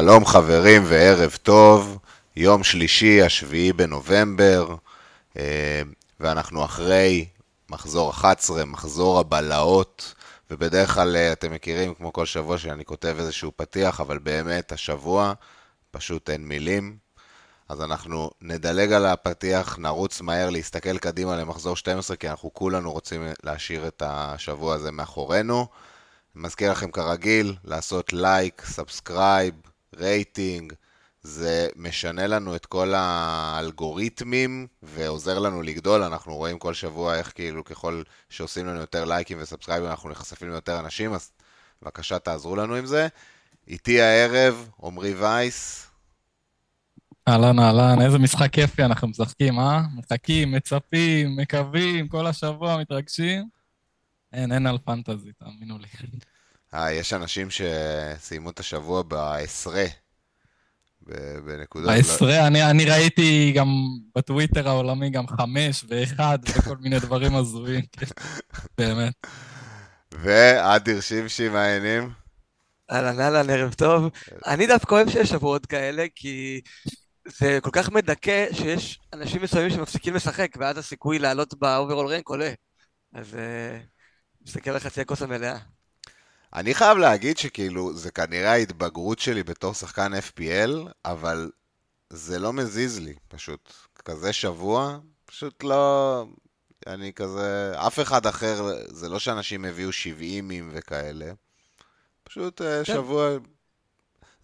שלום חברים וערב טוב, יום שלישי, השביעי בנובמבר, אה, ואנחנו אחרי מחזור 11, מחזור הבלהות, ובדרך כלל אה, אתם מכירים, כמו כל שבוע, שאני כותב איזשהו פתיח, אבל באמת השבוע פשוט אין מילים. אז אנחנו נדלג על הפתיח, נרוץ מהר להסתכל קדימה למחזור 12, כי אנחנו כולנו רוצים להשאיר את השבוע הזה מאחורינו. מזכיר לכם כרגיל, לעשות לייק, subscribe, רייטינג, זה משנה לנו את כל האלגוריתמים ועוזר לנו לגדול, אנחנו רואים כל שבוע איך כאילו ככל שעושים לנו יותר לייקים וסאבסקרייבים אנחנו נחשפים ליותר אנשים, אז בבקשה תעזרו לנו עם זה. איתי הערב, עמרי וייס. אהלן, אהלן, איזה משחק כיפי אנחנו משחקים, אה? מחכים, מצפים, מקווים, כל השבוע מתרגשים. אין, אין על Fantasy, תאמינו לי. אה, יש אנשים שסיימו את השבוע בעשרה. בנקודות. בעשרה, אני, אני ראיתי גם בטוויטר העולמי גם חמש ואחד וכל מיני דברים הזויים, כן, באמת. ואדיר שימשי, מה העניינים? אהלן, אהלן, ערב טוב. אני דווקא אוהב שיש שבועות כאלה, כי זה כל כך מדכא שיש אנשים מסוימים שמפסיקים לשחק, ואז הסיכוי לעלות ב overall rank עולה. אז uh, מסתכל על חצי הכוס המלאה. אני חייב להגיד שכאילו, זה כנראה ההתבגרות שלי בתור שחקן FPL, אבל זה לא מזיז לי, פשוט. כזה שבוע, פשוט לא... אני כזה... אף אחד אחר, זה לא שאנשים הביאו 70 וכאלה. פשוט אה, כן. שבוע...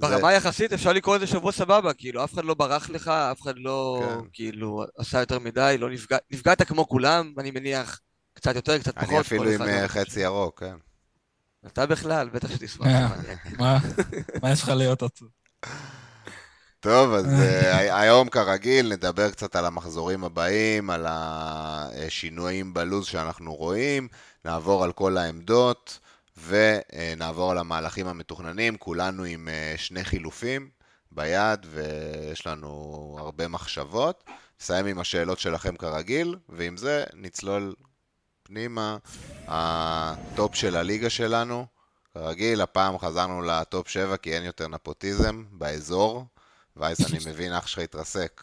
ברמה זה... יחסית אפשר לקרוא לזה שבוע סבבה, כאילו, אף אחד לא ברח לך, אף אחד לא, כן. כאילו, עשה יותר מדי, לא נפגע... נפגעת כמו כולם, אני מניח, קצת יותר, קצת פחות. אני אפילו עם אה, חצי ירוק, כן. אתה בכלל, בטח שתשמח. מה יש לך להיות עצוב? טוב, אז אה, היום כרגיל נדבר קצת על המחזורים הבאים, על השינויים בלוז שאנחנו רואים, נעבור על כל העמדות ונעבור על המהלכים המתוכננים, כולנו עם אה, שני חילופים ביד ויש לנו הרבה מחשבות. נסיים עם השאלות שלכם כרגיל, ועם זה נצלול פנימה, הטופ של הליגה שלנו. כרגיל, הפעם חזרנו לטופ 7 כי אין יותר נפוטיזם באזור. וייס, אני מבין, אח שלך התרסק.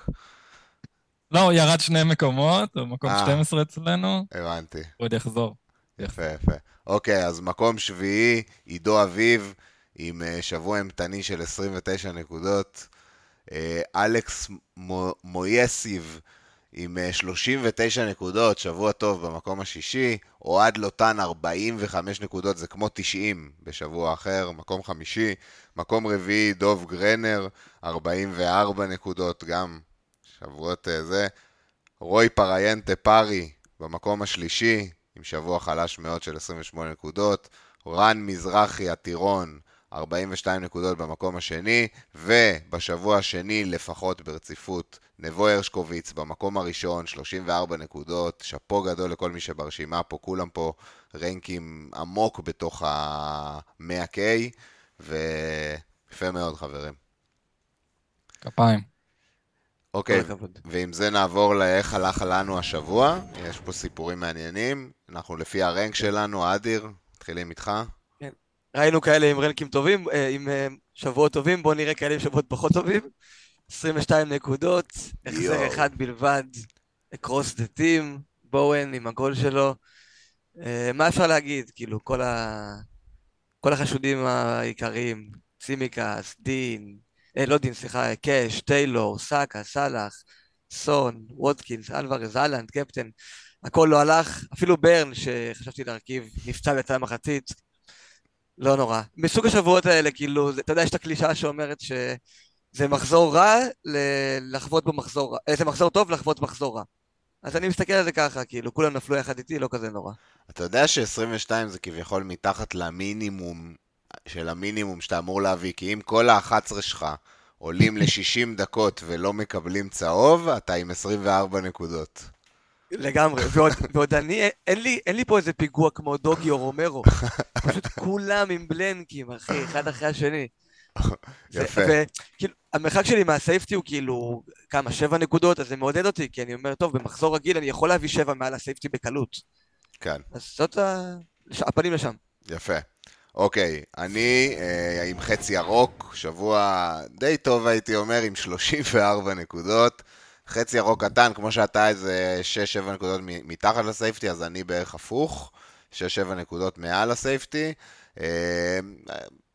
לא, הוא ירד שני מקומות, הוא מקום 12 אה. אצלנו. הבנתי. הוא עוד יחזור. יפה, יפה. אוקיי, אז מקום שביעי, עידו אביב, עם אה, שבוע אימתני של 29 נקודות. אה, אלכס מויסיב, עם 39 אה, נקודות, שבוע טוב במקום השישי, אוהד לוטן 45 נקודות, זה כמו 90 בשבוע אחר, מקום חמישי, מקום רביעי דוב גרנר, 44 נקודות, גם שבועות אה, זה, רוי פריינטה פארי במקום השלישי, עם שבוע חלש מאוד של 28 נקודות, רן מזרחי הטירון 42 נקודות במקום השני, ובשבוע השני לפחות ברציפות, נבו הרשקוביץ במקום הראשון, 34 נקודות, שאפו גדול לכל מי שברשימה פה, כולם פה רנקים עמוק בתוך ה-100K, ויפה מאוד חברים. כפיים. אוקיי, ועם זה נעבור לאיך הלך לנו השבוע, יש פה סיפורים מעניינים, אנחנו לפי הרנק שלנו, אדיר, מתחילים איתך. ראינו כאלה עם רנקים טובים, אה, עם אה, שבועות טובים, בואו נראה כאלה עם שבועות פחות טובים. 22 נקודות, החזר אחד בלבד, across the team, בואן עם הגול שלו. אה, מה אפשר להגיד? כאילו, כל, ה... כל החשודים העיקריים, צימיקאס, דין, אה, לא דין, סליחה, קאש, טיילור, סאקה, סאלח, סון, וודקינס, אלוורז, האלנד, קפטן, הכל לא הלך, אפילו ברן, שחשבתי להרכיב, נפצע לצד המחצית, לא נורא. מסוג השבועות האלה, כאילו, אתה יודע, יש את הקלישאה שאומרת שזה מחזור רע לחוות בו מחזור רע. זה מחזור טוב לחוות מחזור רע. אז אני מסתכל על זה ככה, כאילו, כולם נפלו יחד איתי, לא כזה נורא. אתה יודע ש-22 זה כביכול מתחת למינימום של המינימום שאתה אמור להביא, כי אם כל ה-11 שלך עולים ל-60 דקות ולא מקבלים צהוב, אתה עם 24 נקודות. לגמרי, ועוד, ועוד אני, אין לי, אין לי פה איזה פיגוע כמו דוגי או רומרו. פשוט כולם עם בלנקים, אחי, אחד אחרי השני. יפה. וכאילו, המרחק שלי מהסייפטי הוא כאילו כמה, שבע נקודות, אז זה מעודד אותי, כי אני אומר, טוב, במחזור רגיל אני יכול להביא שבע מעל הסייפטי בקלות. כן. אז זאת ה... הפנים לשם. יפה. אוקיי, אני אה, עם חצי ירוק, שבוע די טוב הייתי אומר, עם 34 נקודות. חץ ירוק קטן, כמו שאתה איזה 6-7 נקודות מתחת ל safety, אז אני בערך הפוך, 6-7 נקודות מעל ה safety. אה,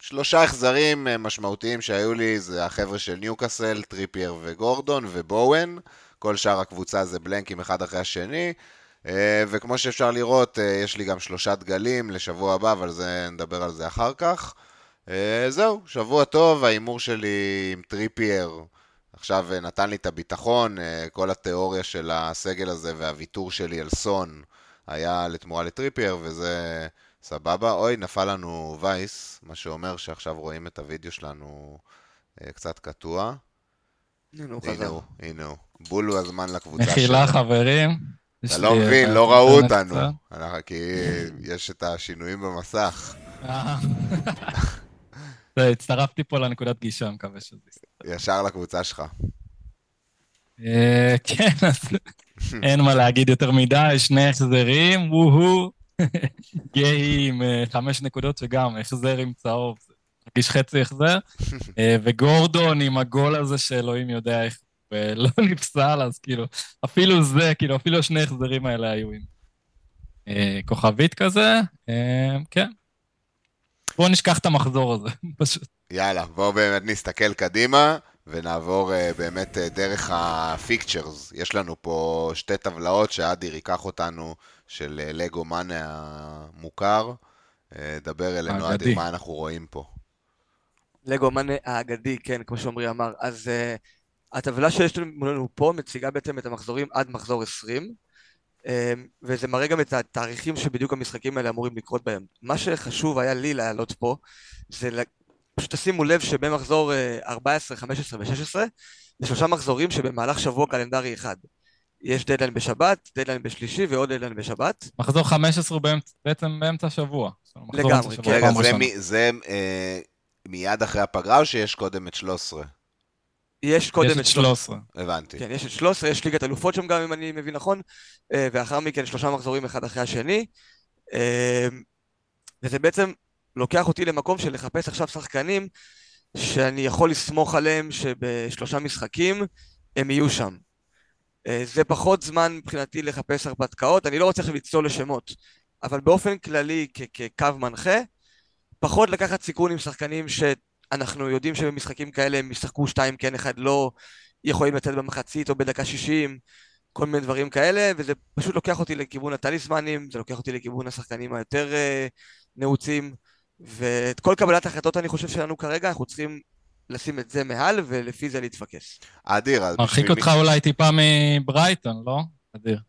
שלושה החזרים אה, משמעותיים שהיו לי זה החבר'ה של ניוקאסל, טריפייר וגורדון ובואן. כל שאר הקבוצה זה בלנקים אחד אחרי השני. אה, וכמו שאפשר לראות, יש לי גם שלושה דגלים לשבוע הבא, אבל זה, נדבר על זה אחר כך. זהו, שבוע טוב, ההימור שלי עם טריפייר עכשיו נתן לי את הביטחון, כל התיאוריה של הסגל הזה והוויתור שלי על סון היה לתמורה לטריפייר, וזה סבבה. אוי, נפל לנו וייס, מה שאומר שעכשיו רואים את הוידאו שלנו אה, קצת קטוע. הנה הוא חזר. הנה הוא. בולו הזמן לקבוצה שלנו. מחילה חברים. אתה לא מבין, לא ראו אותנו. כי יש את השינויים במסך. אה. הצטרפתי פה לנקודת גישה, מקווה שזה יסתדר. ישר לקבוצה שלך. אה, כן, אז אין מה להגיד יותר מדי, שני החזרים, וואו. גיי עם אה, חמש נקודות שגם החזר עם צהוב, מרגיש חצי החזר, אה, וגורדון עם הגול הזה שאלוהים יודע איך, ולא נפסל, אז כאילו, אפילו זה, כאילו, אפילו שני החזרים האלה היו עם כוכבית כזה, כן. בואו נשכח את המחזור הזה, פשוט. יאללה, בואו באמת נסתכל קדימה. ונעבור uh, באמת uh, דרך הפיקצ'רס. יש לנו פה שתי טבלאות שאדיר ייקח אותנו של uh, לגו מאנה המוכר. Uh, דבר אלינו, אדיר, מה אנחנו רואים פה. לגו מאנה האגדי, כן, כמו שעמרי אמר. אז uh, הטבלה שיש לנו פה מציגה בעצם את המחזורים עד מחזור 20, uh, וזה מראה גם את התאריכים שבדיוק המשחקים האלה אמורים לקרות בהם. מה שחשוב היה לי להעלות פה, זה פשוט תשימו לב שבמחזור 14, 15 ו-16 זה שלושה מחזורים שבמהלך שבוע קלנדרי אחד. יש דדליין בשבת, דדליין בשלישי ועוד דדליין בשבת. מחזור 15 הוא באמצע, בעצם באמצע השבוע. לגמרי, כן. רגע, זה, מ, זה אה, מיד אחרי הפגרה או שיש קודם את 13? יש קודם את 13. הבנתי. כן, יש את 13, יש ליגת אלופות שם גם, אם אני מבין נכון, אה, ואחר מכן שלושה מחזורים אחד אחרי השני. אה, וזה בעצם לוקח אותי למקום של לחפש עכשיו שחקנים שאני יכול לסמוך עליהם שבשלושה משחקים הם יהיו שם. אה, זה פחות זמן מבחינתי לחפש הרפתקאות, אני לא רוצה עכשיו לצלול לשמות, אבל באופן כללי כקו מנחה, פחות לקחת סיכון עם שחקנים שאנחנו יודעים שבמשחקים כאלה הם ישחקו שתיים כן אחד לא, יכולים לצאת במחצית או בדקה שישים, כל מיני דברים כאלה, וזה פשוט לוקח אותי לכיוון הטליסמנים, זה לוקח אותי לכיוון השחקנים היותר uh, נעוצים. ואת כל קבלת ההחלטות אני חושב שלנו כרגע, אנחנו צריכים לשים את זה מעל, ולפי זה להתפקס. אדיר. מרחיק אותך מי... אולי טיפה מברייטון, לא? אדיר.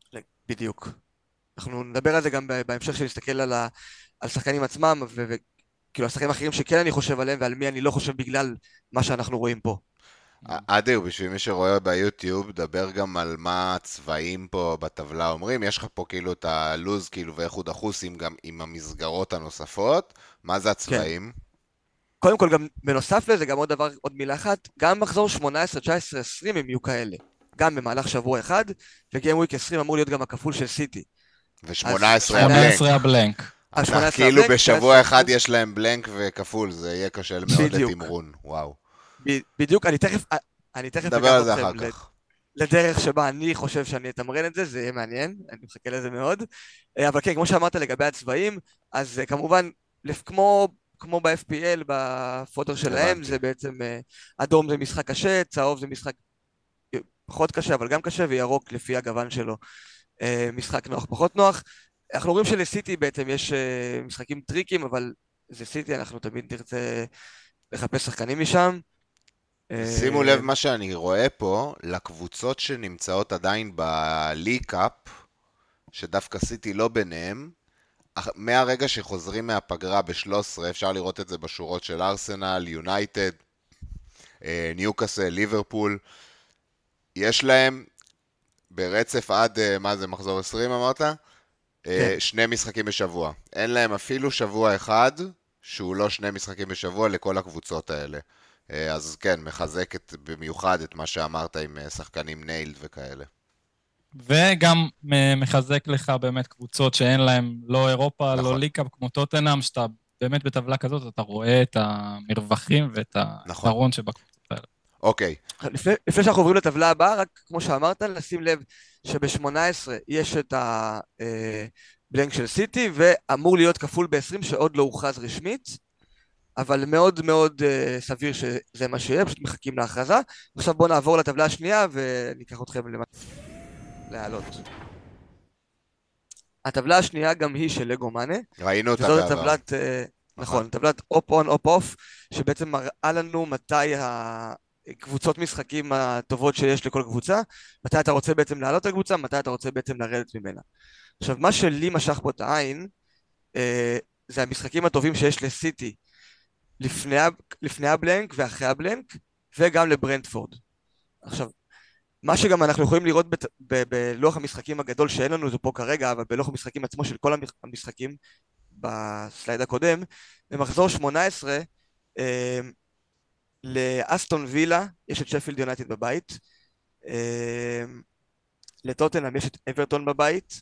בדיוק. אנחנו נדבר על זה גם בהמשך שנסתכל על, ה... על שחקנים עצמם, וכאילו השחקנים האחרים שכן אני חושב עליהם, ועל מי אני לא חושב בגלל מה שאנחנו רואים פה. אדיר, בשביל מי שרואה ביוטיוב, דבר גם על מה הצבעים פה בטבלה אומרים. יש לך פה כאילו את הלוז כאילו ואיך הוא דחוס עם, גם עם המסגרות הנוספות. מה זה הצבעים? כן. קודם כל, גם בנוסף לזה, גם עוד דבר, עוד מילה אחת, גם מחזור 18, 19, 20 הם יהיו כאלה. גם במהלך שבוע אחד, וגיים וויק 20 אמור להיות גם הכפול של סיטי. ו-18 הבלנק. הבלנק. אתה כאילו בשבוע אחד יש להם בלנק וכפול, זה יהיה קשה מאוד לתמרון, וואו. בדיוק, אני תכף, אני תכף נדבר על זה אחר כך. לדרך שבה אני חושב שאני אתמרן את זה, זה יהיה מעניין, אני מחכה לזה מאוד. אה, אבל כן, כמו שאמרת לגבי הצבעים, אז אה, כמובן, כמו, כמו ב-FPL, בפוטו שלהם, זה בעצם אה, אדום זה משחק קשה, צהוב זה משחק פחות קשה, אבל גם קשה, וירוק לפי הגוון שלו, משחק נוח פחות נוח. אנחנו רואים שלסיטי בעצם יש משחקים טריקים, אבל זה סיטי, אנחנו תמיד נרצה לחפש שחקנים משם. שימו לב מה שאני רואה פה, לקבוצות שנמצאות עדיין בלי-קאפ, שדווקא סיטי לא ביניהם, מהרגע שחוזרים מהפגרה ב-13, אפשר לראות את זה בשורות של ארסנל, יונייטד, אה, ניוקאסל, ליברפול, יש להם ברצף עד, אה, מה זה, מחזור 20 אמרת? אה, כן. שני משחקים בשבוע. אין להם אפילו שבוע אחד שהוא לא שני משחקים בשבוע לכל הקבוצות האלה. אה, אז כן, מחזק את, במיוחד את מה שאמרת עם אה, שחקנים ניילד וכאלה. וגם מחזק לך באמת קבוצות שאין להם לא אירופה, לא נכון. לא ליקאפ, כמו טוטנאם, שאתה באמת בטבלה כזאת אתה רואה את המרווחים ואת נכון. היתרון שבקבוצות האלה. אוקיי, לפני, לפני שאנחנו עוברים לטבלה הבאה, רק כמו שאמרת, לשים לב שב-18 יש את הבלנק של סיטי, ואמור להיות כפול ב-20 שעוד לא הוכרז רשמית, אבל מאוד מאוד uh, סביר שזה מה שיהיה, פשוט מחכים להכרזה. עכשיו בואו נעבור לטבלה השנייה וניקח אתכם למטה. להעלות. הטבלה השנייה גם היא של לגו מאנה. ראינו אותה וזאת בעבר. טבלת, אה, נכון, טבלת hop on hop off, שבעצם מראה לנו מתי הקבוצות משחקים הטובות שיש לכל קבוצה, מתי אתה רוצה בעצם לעלות את הקבוצה, מתי אתה רוצה בעצם לרדת ממנה. עכשיו, מה שלי משך פה את העין, אה, זה המשחקים הטובים שיש לסיטי לפני, לפני ה blank ואחרי ה blank, וגם לברנדפורד. עכשיו, מה שגם אנחנו יכולים לראות בת, ב, בלוח המשחקים הגדול שאין לנו זה פה כרגע, אבל בלוח המשחקים עצמו של כל המשחקים ב slide הקודם, במחזור 18, אה, לאסטון וילה יש את שפילד יונייטד בבית, אה, לטוטנאם יש את אברטון בבית,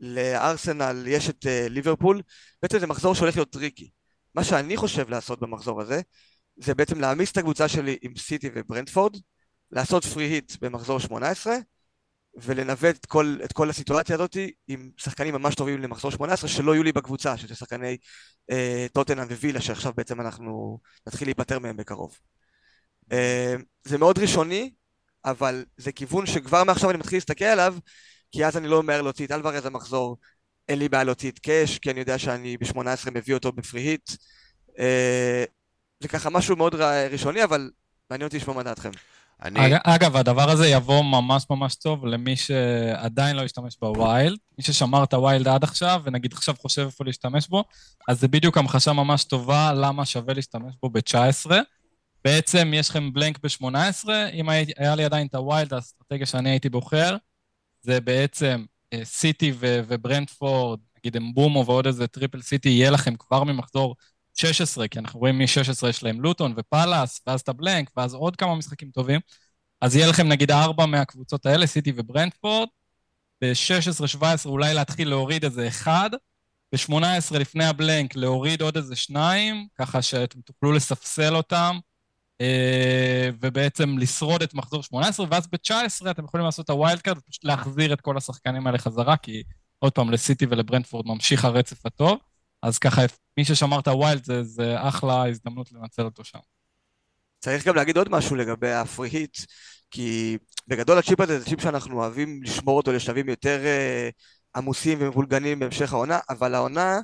לארסנל יש את אה, ליברפול, בעצם זה מחזור שהולך להיות tricky. מה שאני חושב לעשות במחזור הזה, זה בעצם להעמיס את הקבוצה שלי עם סיטי וברנדפורד, לעשות פרי היט במחזור 18, ולנווט את כל, את כל הסיטואציה הזאת עם שחקנים ממש טובים למחזור 18 שלא יהיו לי בקבוצה, שזה שחקני אה, טוטנאם ווילה שעכשיו בעצם אנחנו נתחיל להיפטר מהם בקרוב. אה, זה מאוד ראשוני, אבל זה כיוון שכבר מעכשיו אני מתחיל להסתכל עליו, כי אז אני לא ממהר להוציא את אלוורז המחזור, אין לי בעיה להוציא את קאש, כי אני יודע שאני ב-18 מביא אותו בפרי. אה, זה ככה משהו מאוד ראשוני, אבל מעניין אותי לשמוע מה דעתכם. אני... אג- אגב, הדבר הזה יבוא ממש ממש טוב למי שעדיין לא השתמש ב Wild. מי ששמר את ה Wild עד עכשיו, ונגיד עכשיו חושב איפה להשתמש בו, אז זה בדיוק המחשה ממש טובה למה שווה להשתמש בו ב-19. בעצם יש לכם blank ב-18, אם היה לי עדיין את ה Wild, האסטרטגיה שאני הייתי בוחר, זה בעצם אה, סיטי וברנדפורד, נגיד אמבומו ועוד איזה triple סיטי, יהיה לכם כבר ממחזור 16, כי אנחנו רואים מ-16 יש להם לוטון ופאלאס, ואז את ה blank, ואז עוד כמה משחקים טובים. אז יהיה לכם נגיד ארבע מהקבוצות האלה, סיטי וברנדפורד, ב-16-17 אולי להתחיל להוריד איזה אחד, ב-18 לפני ה blank להוריד עוד איזה שניים, ככה שאתם תוכלו לספסל אותם, אה, ובעצם לשרוד את מחזור 18, ואז ב-19 אתם יכולים לעשות את ה Wild Card ופשוט להחזיר את כל השחקנים האלה חזרה, כי עוד פעם, לסיטי ולברנדפורד ממשיך הרצף הטוב, אז ככה מי ששמר את ה Wild זה, זה אחלה הזדמנות לנצל אותו שם. צריך גם להגיד עוד משהו לגבי ה Free Hit, כי בגדול הצ'יפ הזה זה צ'יפ שאנחנו אוהבים לשמור אותו לשלבים יותר אה, עמוסים ומבולגנים בהמשך העונה, אבל העונה,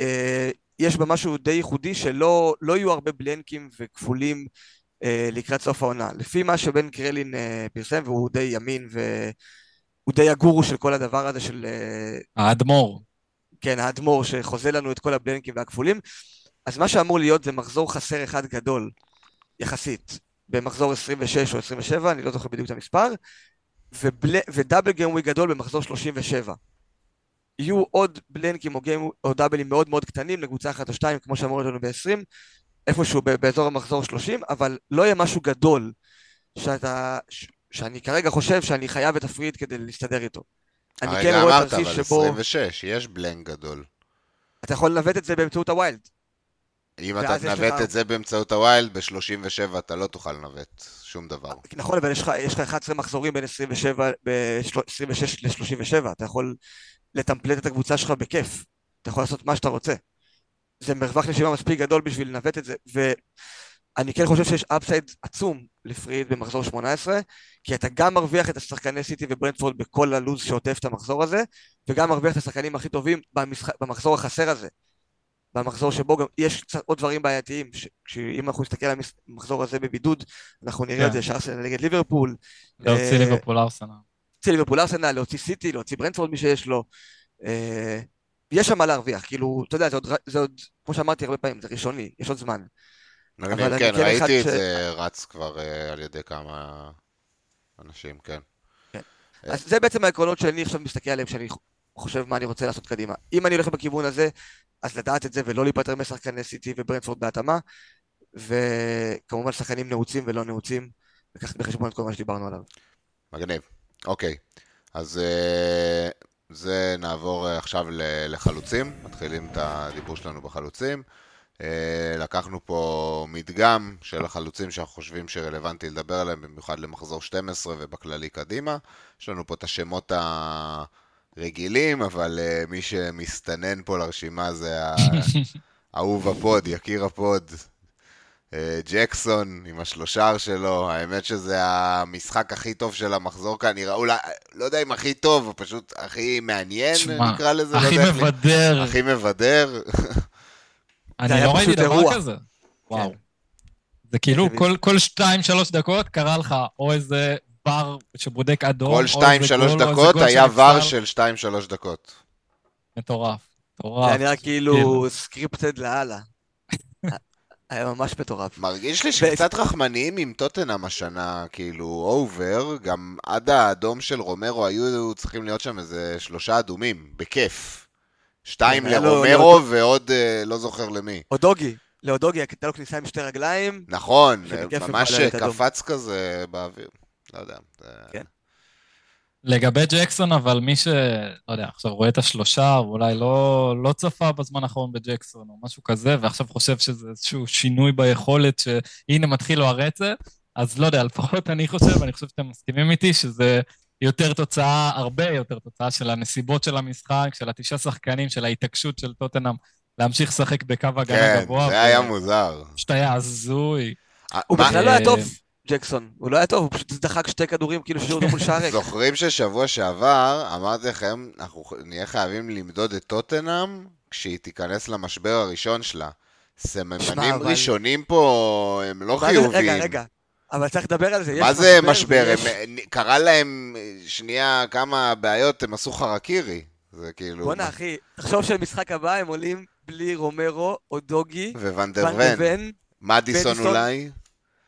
אה, יש בה משהו די ייחודי שלא לא יהיו הרבה בלנקים וכפולים אה, לקראת סוף העונה. לפי מה שבן קרלין אה, פרסם, והוא די אמין והוא די הגורו של כל הדבר הזה של... אה, האדמו"ר. כן, האדמו"ר שחוזה לנו את כל הבלנקים והכפולים. אז מה שאמור להיות זה מחזור חסר אחד גדול, יחסית, במחזור 26 או 27, אני לא זוכר בדיוק את המספר, ובל... ודאבל גיימווי גדול במחזור 37. יהיו עוד בלנקים או, גיים... או דאבלים מאוד מאוד קטנים לקבוצה אחת או שתיים, כמו שאמרו לנו ב-20, איפשהו באזור המחזור 30, אבל לא יהיה משהו גדול שאתה... ש... שאני כרגע חושב שאני חייב את הפריד כדי להסתדר איתו. אני כן הרגע רואה אמרת, תרחיש אבל שבו 26, יש blank גדול. אתה יכול לנווט את זה באמצעות ה Wild. אם אתה תנווט לך- את זה באמצעות ה Wild, ב-37 אתה לא תוכל לנווט שום דבר. נכון, אבל יש לך, יש לך 11 מחזורים בין 27, ב-26 ל-37, אתה יכול לטמפלט את הקבוצה שלך בכיף, אתה יכול לעשות מה שאתה רוצה. זה מרווח נשימה מספיק גדול בשביל לנווט את זה, ואני כן חושב שיש upside עצום ל Free Hit במחזור 18, כי אתה גם מרוויח את השחקני סיטי וברנדפורד בכל הלו"ז שעוטף את המחזור הזה, וגם מרוויח את השחקנים הכי טובים במשח... במחזור החסר הזה. במחזור שבו גם יש קצת עוד דברים בעייתיים, שאם אנחנו נסתכל על המחזור הזה בבידוד, אנחנו נראה את כן. זה שארסנל נגד ליברפול, להוציא אה, ליברפול ארסנל. להוציא ליברפול ארסנל, להוציא סיטי, להוציא ברנדפורד מי שיש לו. אה, יש שם מה להרוויח, כאילו, אתה יודע, זה עוד, כמו שאמרתי הרבה פעמים, זה ראשוני, יש עוד זמן. מגניב, כן, כן ראיתי את ש- זה רץ כבר אה, על ידי כמה אנשים, כן. אה. אז זה בעצם העקרונות שאני עכשיו מסתכל עליהם, שאני חושב מה אני רוצה לעשות קדימה. אם אני הולך בכיוון הזה, אז לדעת את זה ולא להיפטר משחקני סיטי וברנדפורד בהתאמה, וכמובן שחקנים נעוצים ולא נעוצים, לקחת בחשבון את כל מה שדיברנו עליו. מגניב. אוקיי. אז אה, זה נעבור עכשיו לחלוצים, מתחילים את הדיבור שלנו בחלוצים. אה, לקחנו פה מדגם של החלוצים שאנחנו חושבים שרלוונטי לדבר עליהם, במיוחד למחזור 12 ובכללי קדימה. יש לנו פה את השמות הרגילים, אבל אה, מי שמסתנן פה לרשימה זה אהוב ה pod, יקיר ה pod, אה, ג'קסון עם השלושר שלו, האמת שזה המשחק הכי טוב של המחזור כאן, נראה אולי, לא יודע אם הכי טוב, פשוט הכי מעניין, שמה, נקרא לזה. לא הכי לא מבדר. הכי מבדר. אני לא ראיתי דבר כזה. וואו. כן. זה כאילו כל, כל 2-3 דקות קרה לך או איזה VAR שבודק אדום, כל 2-3 דקות היה VAR של 2-3 דקות. מטורף, מטורף. זה נראה כאילו scripted לאללה. היה ממש מטורף. מרגיש לי שקצת רחמניים עם טוטנאם השנה, כאילו, over, גם עד האדום של רומרו היו צריכים להיות שם איזה שלושה אדומים, בכיף. שתיים כן, לרומרו ועוד אה, לא זוכר למי. אודוגי, לאודוגי, הייתה לו כניסה עם שתי רגליים. נכון, ממש קפץ כזה באוויר. לא יודע. כן. לגבי ג'קסון, אבל מי ש... לא יודע, עכשיו רואה את השלושה, ואולי לא, לא צפה בזמן האחרון בג'קסון או משהו כזה, ועכשיו חושב שזה איזשהו שינוי ביכולת, שהנה מתחיל לו הרצף, אז לא יודע, לפחות אני חושב, ואני חושב שאתם מסכימים איתי, שזה יותר תוצאה, הרבה יותר תוצאה של הנסיבות של המשחק, של התשעה שחקנים, של ההתעקשות של טוטנאם להמשיך לשחק בקו הגנה כן, גבוה. כן, זה היה מוזר. פשוט היה הזוי. הוא בכלל לא היה טוב. ג'קסון. הוא לא היה טוב, הוא פשוט דחק שתי כדורים כאילו שיעור מול שער ריק. זוכרים ששבוע שעבר אמרתי לכם, אנחנו נהיה חייבים למדוד את טוטנאם כשהיא תיכנס למשבר הראשון שלה. סממנים ראשונים פה הם לא חיוביים. רגע, רגע. אבל צריך לדבר על זה. מה זה משבר? ויש... הם, קרה להם שנייה כמה בעיות, הם עשו חרקירי. זה כאילו... בואנה אחי, תחשוב שלמשחק הבא הם עולים בלי רומרו או דוגי. וונדרוון. מדיסון אולי.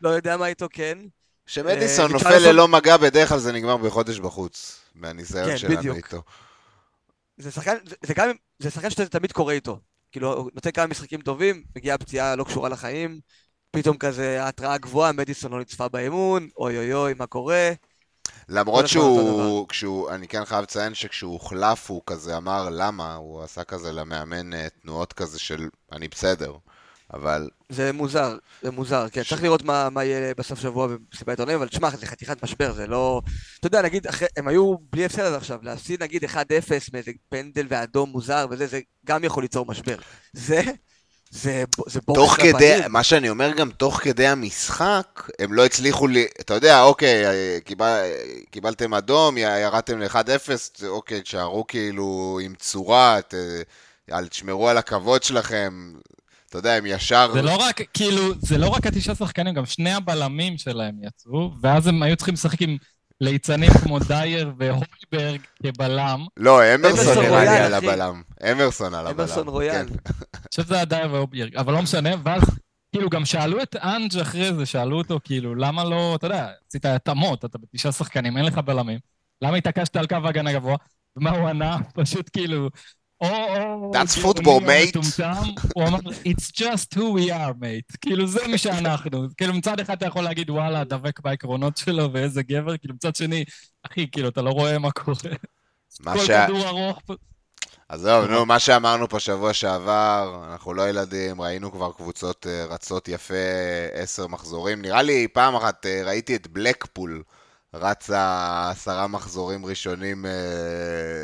לא יודע מה איתו כן. כשמדיסון אה, נופל ללא מגע, בדרך כלל זה נגמר בחודש בחוץ, מהניסיון כן, שלנו איתו. זה שחקן, זה, גם, זה שחקן שזה תמיד קורה איתו. כאילו, נותן כמה משחקים טובים, מגיעה פציעה לא קשורה לחיים, פתאום כזה התראה גבוהה, מדיסון לא נצפה באימון, אוי אוי אוי, מה קורה? למרות שהוא, כשהוא, אני כן חייב לציין שכשהוא הוחלף הוא כזה אמר למה, הוא עשה כזה למאמן אה, תנועות כזה של אני בסדר. אבל... זה מוזר, זה מוזר, כן, ש... צריך לראות מה, מה יהיה בסוף שבוע במסיבת עיתונאים, אבל תשמע, זה חתיכת משבר, זה לא... אתה יודע, נגיד, אחרי, הם היו בלי הפסד עד עכשיו, להפסיד נגיד 1-0 מאיזה פנדל ואדום מוזר וזה, זה גם יכול ליצור משבר. זה... זה, זה בור תוך כדי. מה שאני אומר גם, תוך כדי המשחק, הם לא הצליחו לי, אתה יודע, אוקיי, קיבל, קיבלתם אדום, ירדתם ל-1-0, אוקיי, תשארו כאילו עם צורה, ת, תשמרו על הכבוד שלכם, אתה יודע, הם ישר... זה לא רק, כאילו, זה לא רק התשעה שחקנים, גם שני הבלמים שלהם יצאו, ואז הם היו צריכים לשחק עם ליצנים כמו דייר והויברג כבלם. לא, אמרסון נראה לי על הבלם. אמרסון על הבלם. אמרסון רויאל. כן. אני חושב שזה היה דייר והויברג, אבל לא משנה, ואז כאילו גם שאלו את אנג' אחרי זה, שאלו אותו, כאילו, למה לא, אתה יודע, עשית התאמות, אתה בתשעה שחקנים, אין לך בלמים, למה התעקשת על קו הגנה גבוה? ומה הוא ענה? פשוט כאילו, או... That's football, mate. הוא אמר, It's just who we are, mate. כאילו, זה מי שאנחנו. כאילו, מצד אחד אתה יכול להגיד, וואלה, דבק בעקרונות שלו, ואיזה גבר, כאילו, מצד שני, אחי, כאילו, אתה לא רואה מה קורה. מה כל כדור ארוך. עזוב, נו, מה שאמרנו פה שבוע שעבר, אנחנו לא ילדים, ראינו כבר קבוצות אה, רצות יפה עשר מחזורים. נראה לי פעם אחת אה, ראיתי את בלקפול. רצה עשרה מחזורים ראשונים אה,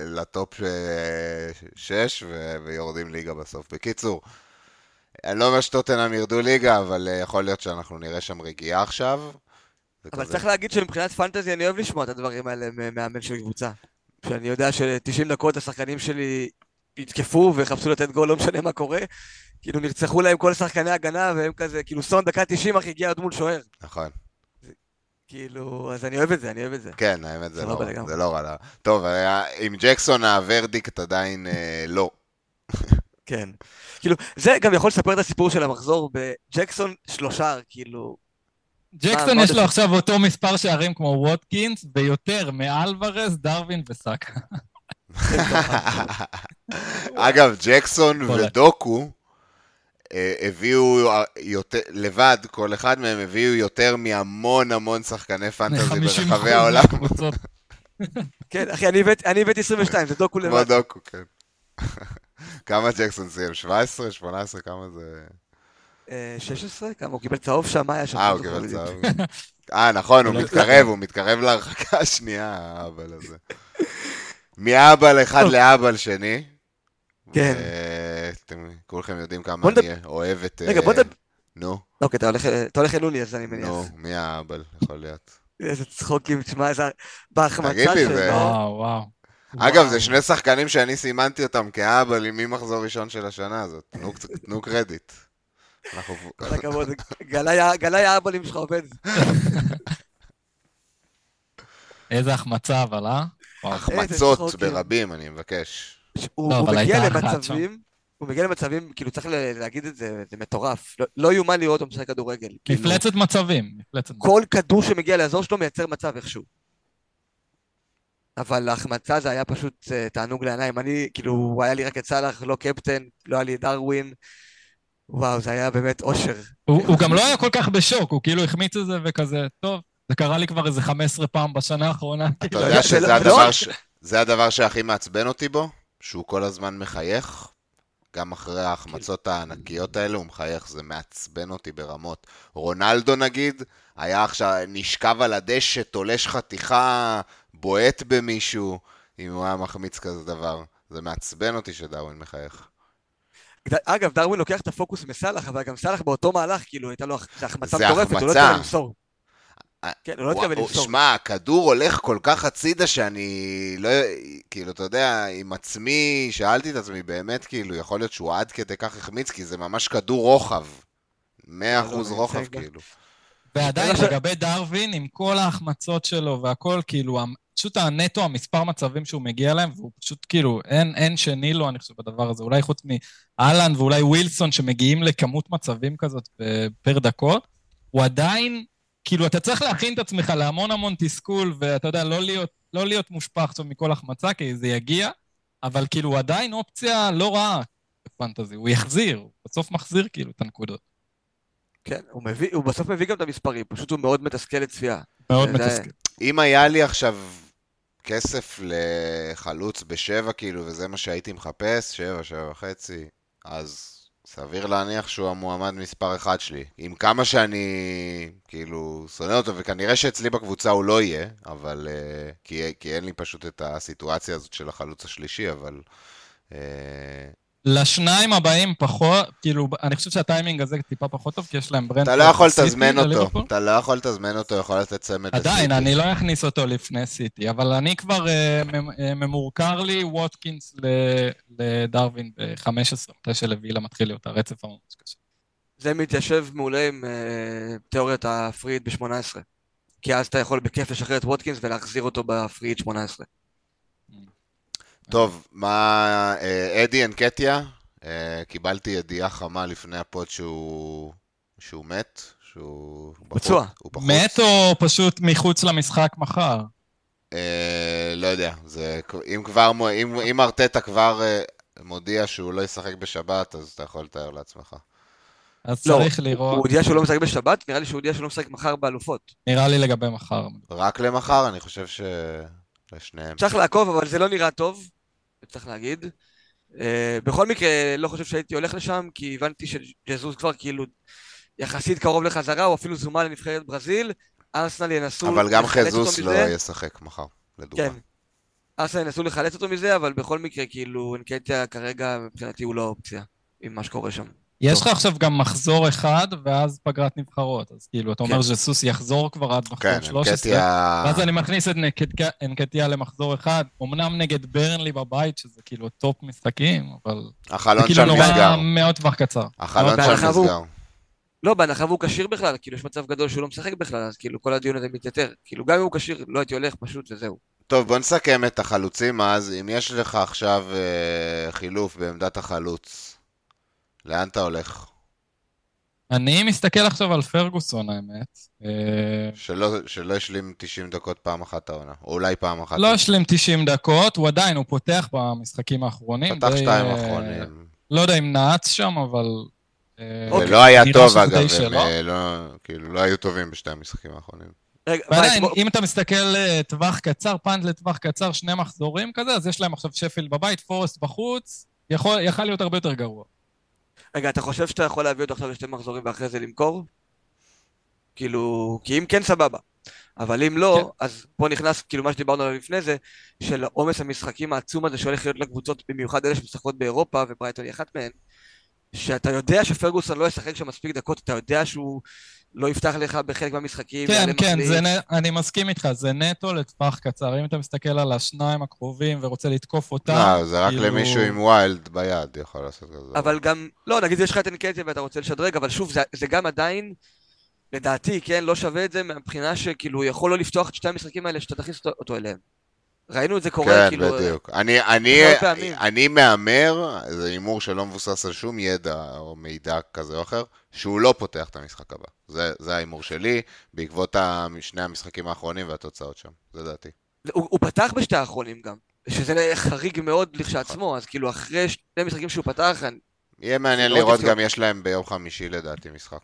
לטופ אה, שש ו- ויורדים ליגה בסוף. בקיצור, אני לא אומר שטוטנאם ירדו ליגה, אבל אה, יכול להיות שאנחנו נראה שם רגיעה עכשיו. אבל כזה... צריך להגיד שמבחינת פנטזי אני אוהב לשמוע את הדברים האלה מאמן של קבוצה. שאני יודע ש-90 דקות השחקנים שלי יתקפו ויחפשו לתת גול, לא משנה מה קורה. כאילו נרצחו להם כל שחקני הגנה, והם כזה, כאילו סון דקה 90 אחי הגיע עד מול שוער. נכון. כאילו, אז אני אוהב את זה, אני אוהב את זה. כן, האמת זה, לא, זה לא רע. טוב, עם ג'קסון הוורדיקט עדיין אה, לא. כן. כאילו, זה גם יכול לספר את הסיפור של המחזור בג'קסון שלושה, כאילו... ג'קסון יש לו עכשיו אותו מספר שערים כמו ווטקינס, ויותר מאלוורז, דרווין וסאקה. אגב, ג'קסון ודוקו אה, הביאו יותר, לבד, כל אחד מהם הביאו יותר מהמון המון שחקני פנטזי ברחבי העולם. כן, אחי, אני הבאתי- אני הבאתי 22, זה דוקו כמו לבד. דוקו, כן. כמה ג'קסון סיים? 17? 18? כמה זה... אה, 16? כמה? הוא קיבל צהוב שם? מה היה שם? אה, הוא לא קיבל. צהוב. אה, נכון, הוא לא מתקרב, הוא מתקרב להרחקה השנייה, האבל הזה. מאבל אחד. לאבל שני. כן. אתם כולכם יודעים כמה אני אוהב את... רגע, בוא אה, נדבר... נו, אוקיי, אתה הולך- אתה הולך אל אוני, אז אני מניח. נו, מי האבל יכול להיות? איזה צחוקים, תשמע, איזה... בהחמצה תגיד לי, זה- שלו. וואו, וואו. אגב. זה שני שחקנים שאני סימנתי אותם כאבל עם ממחזור ראשון של השנה הזאת. תנו קרדיט. אנחנו... כל הכבוד, גלאי- גלאי האבלים שלך עובד. איזה החמצה, אבל, אה? החמצות. ברבים, אני מבקש. הוא לא, מגיע למצבים, הוא מגיע למצבים, כאילו צריך להגיד את זה, זה מטורף. לא- לא יאומן לראות אותו משחק כדורגל. כאילו, מפלצת מצבים. כל כדור שמגיע לאזור שלו מייצר מצב איכשהו. אבל ההחמצה זה היה פשוט אה, תענוג לעיניים. אני, כאילו, היה לי רק את סאלח, לא קפטן, לא היה לי דרווין. וואו, זה היה באמת אושר. הוא הוא גם לא היה כל כך בשוק, הוא כאילו החמיץ את זה וכזה, טוב, זה קרה לי כבר איזה 15 פעם בשנה האחרונה. אתה כאילו, יודע ולא- שזה הדבר שהכי מעצבן אותי בו? שהוא כל הזמן מחייך. גם אחרי ההחמצות הענקיות האלה הוא מחייך, זה מעצבן אותי ברמות. רונלדו נגיד, היה עכשיו, נשכב על הדשא, תולש חתיכה, בועט במישהו, אם הוא היה מחמיץ כזה דבר. זה מעצבן אותי שדאווין מחייך. אגב, דרווין לוקח את הפוקוס מסאלח, אבל גם סאלח באותו מהלך, כאילו, הייתה לו החמצה מטורפת, הוא לא. התכוון למסור. אה, כן, הוא לא התכוון למסור. שמע, הכדור הולך כל כך הצידה שאני לא... כאילו, אתה יודע, עם עצמי, שאלתי את עצמי, באמת, כאילו, יכול להיות שהוא עד כדי כך החמיץ, כי זה ממש כדור רוחב. 100% לא, רוחב, מייצג. כאילו. ועדיין, לגבי דרווין, עם כל ההחמצות שלו והכל, כאילו, פשוט הנטו, המספר מצבים שהוא מגיע אליהם, והוא פשוט כאילו, אין, אין שני לו, אני חושב, בדבר הזה. אולי חוץ מאלן ואולי ווילסון, שמגיעים לכמות מצבים כזאת ב- פר דקות, הוא עדיין, כאילו, אתה צריך להכין את עצמך להמון המון תסכול, ואתה יודע, לא להיות, לא להיות מושפע עכשיו מכל החמצה, כי זה יגיע, אבל כאילו, הוא עדיין אופציה לא רעה בפנטזי. הוא יחזיר, הוא בסוף מחזיר כאילו את הנקודות. כן, הוא מביא, הוא בסוף מביא גם את המספרים, פשוט הוא מאוד מתסכל לצפייה. מאוד זה- מתסכל. אם היה לי עכשיו כסף לחלוץ בשבע, כאילו, וזה מה שהייתי מחפש, שבע, שבע וחצי, אז סביר להניח שהוא המועמד מספר אחד שלי. עם כמה שאני, כאילו, שונא אותו, וכנראה שאצלי בקבוצה הוא לא יהיה, אבל... אה, כי, כי אין לי פשוט את הסיטואציה הזאת של החלוץ השלישי, אבל... אה, לשניים הבאים פחות, כאילו, אני חושב שהטיימינג הזה טיפה פחות טוב, כי יש להם ברנד... אתה לא יכול לתזמן אותו, אתה לא יכול לתזמן אותו, יכול לתת צמד עדיין, לסיטי. אני לא אכניס אותו לפני סיטי, אבל אני כבר, אה, אה, ממורקר לי ווטקינס ל- לדרווין ב-15, מתי שלווילה מתחיל להיות הרצף הממש קשה. זה מתיישב מעולה עם אה, תיאוריית ה Free Hit ב-18. כי אז אתה יכול בכיף לשחרר את ווטקינס ולהחזיר אותו ב Free Hit 18. טוב, מה... אה, אדי אנקטיה, אה, קיבלתי ידיעה חמה לפני הפוד שהוא... שהוא מת, שהוא... בחוץ- פצוע. הוא. מת או פשוט מחוץ למשחק מחר? אה, לא יודע, זה... אם כבר... אם, אם ארטטה כבר אה, מודיע שהוא לא ישחק בשבת, אז אתה יכול לתאר לעצמך. אז לא, צריך הוא לראות, הודיע שהוא לא משחק בשבת, נראה לי שהוא הודיע שהוא לא משחק מחר באלופות. נראה לי לגבי מחר. רק למחר, אני חושב ש... לשניהם. צריך לעקוב, אבל זה לא נראה טוב, צריך להגיד. אה, בכל מקרה, לא חושב שהייתי הולך לשם, כי הבנתי שג'זוס כבר כאילו יחסית קרוב לחזרה, הוא אפילו זומן לנבחרת ברזיל. ארסנל ינסו אבל גם חזוס לא מזה. ישחק מחר, לדוגמה. כן. ארסנל ינסו לחלץ אותו מזה, אבל בכל מקרה, כאילו, אנקטיה כרגע, מבחינתי הוא לא אופציה, עם מה שקורה שם. יש. לך עכשיו גם מחזור אחד, ואז פגרת נבחרות. אז כאילו, אתה אומר כן. שג'סוס יחזור כבר עד מחזור כן, 13. אנקטיה... ואז אני מכניס את נקטיה- אנקטיה למחזור אחד, אמנם נגד ברנלי בבית, שזה כאילו top משחקים, אבל זה החלון כאילו שם נורא נסגר. מאוד טווח קצר. החלון שם נסגר. לא, בהנחה והוא כשיר בכלל, כאילו, יש מצב גדול שהוא לא משחק בכלל, אז כאילו, כל הדיון הזה מתייתר. כאילו, גם אם הוא כשיר, לא הייתי הולך, פשוט, וזהו. טוב, בוא נסכם את החלוצים אז. אם יש לך עכשיו אה, חילוף בעמדת החלוץ, לאן אתה הולך? אני מסתכל עכשיו על פרגוסון, האמת. אה, שלא, שלא השלים 90 דקות פעם אחת העונה. או אולי פעם אחת. לא השלים 90 דקות, הוא עדיין, הוא פותח במשחקים האחרונים. פתח די, שתיים האחרונים. לא יודע אם נעץ שם, אבל... אה, אוקיי. זה לא היה טוב אגב, הם. אה, לא, כאילו, לא היו טובים בשתי המשחקים האחרונים. רגע, ועדיין, בוא- אם אתה מסתכל טווח קצר, פאנט לטווח קצר, שני מחזורים כזה, אז יש להם עכשיו שפילד בבית, פורסט בחוץ, יכול יכול להיות הרבה יותר גרוע. רגע, אתה חושב שאתה יכול להביא אותו עכשיו לשתי מחזורים ואחרי זה למכור? כאילו, כי אם כן, סבבה. אבל אם לא, אז פה נכנס, כאילו, מה שדיברנו עליו לפני זה, של עומס המשחקים העצום הזה שהולך להיות לקבוצות, במיוחד אלה שמשחקות באירופה, וברייטון היא אחת מהן, שאתה יודע שפרגוסון לא ישחק שם מספיק דקות, אתה יודע שהוא לא יפתח לך בחלק מהמשחקים. כן, כן, מחליף. זה נ... אני מסכים איתך, זה נטו לטווח קצר. אם אתה מסתכל על השניים הקרובים ורוצה לתקוף אותם, לא, זה רק כאילו- למישהו עם ויילד ביד יכול לעשות כזה. אבל גם, לא, נגיד יש לך את אנקטיה ואתה רוצה לשדרג, אבל שוב, זה, זה גם עדיין, לדעתי, כן, לא שווה את זה מהבחינה שכאילו, יכול לא לפתוח את שתי המשחקים האלה שאתה תכניס אותו, אותו אליהם. ראינו את זה קורה, כן, כאילו... בדיוק. אני, אני, פעמים. אני מהמר, זה הימור שלא מבוסס על שום ידע או מידע כזה או אחר, שהוא לא פותח את המשחק הבא. זה, זה ההימור שלי, בעקבות שני המשחקים האחרונים והתוצאות שם. זה דעתי. הוא, הוא פתח בשתי האחרונים גם, שזה חריג מאוד לכשעצמו, אז כאילו, אחרי שני משחקים שהוא פתח, אני- יהיה מעניין לראות. גם, יש להם ביום חמישי לדעתי משחק.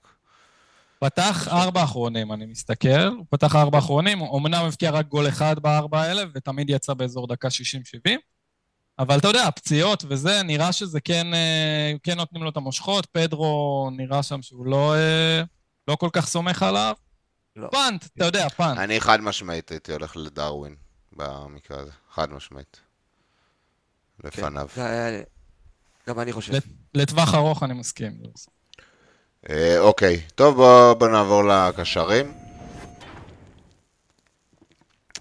פתח ארבע אחרונים, אני מסתכל. הוא פתח ארבע אחרונים, הוא אמנם הבקיע רק גול אחד בארבע האלה, ותמיד יצא באזור דקה 60-70. אבל אתה יודע, הפציעות וזה, נראה שזה כן, אה, כן נותנים לו את המושכות. פדרו נראה שם שהוא לא, אה, לא כל כך סומך עליו. לא. פאנט, אתה יודע, פאנט. אני חד משמעית הייתי הולך לדרווין במקרה הזה. חד משמעית. לפניו. כן, זה היה- גם אני חושב. לטווח ארוך אני מסכים. אה, אוקיי, טוב בוא, בוא נעבור לקשרים.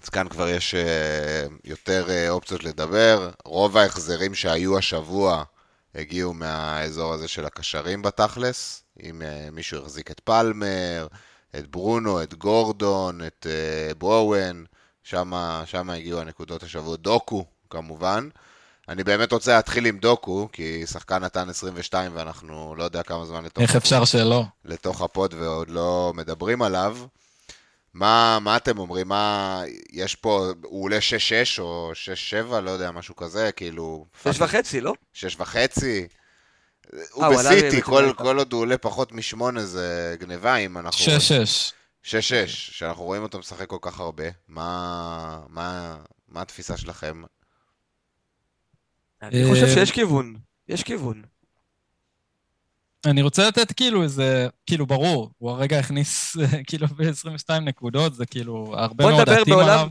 אז כאן כבר יש אה, יותר אה, אופציות לדבר. רוב ההחזרים שהיו השבוע הגיעו מהאזור הזה של הקשרים בתכלס. אם מישהו החזיק את פלמר, את ברונו, את גורדון, את אה, בואוון, שמה הגיעו הנקודות השבוע. דוקו, כמובן. אני באמת רוצה להתחיל עם דוקו, כי שחקן נתן 22 ואנחנו לא יודע כמה זמן לתוך איך אפשר שלא? לתוך הפוד ועוד לא מדברים עליו. מה, מה אתם אומרים? מה, יש פה, הוא עולה 6-6 או 6-7, לא יודע, משהו כזה, כאילו... שש וחצי, לא? שש וחצי. הוא אה, בסיטי, כל. כל עוד הוא עולה פחות משמונה זה גניבה, אם אנחנו... שש-שש. 6-6, שאנחנו רואים אותו משחק כל כך הרבה. מה, מה, מה התפיסה שלכם? אני חושב אה, שיש כיוון. יש כיוון. אני רוצה לתת כאילו איזה, כאילו ברור, הוא הרגע הכניס כאילו ב-22 נקודות, זה כאילו הרבה בוא מאוד בעולם- עליו.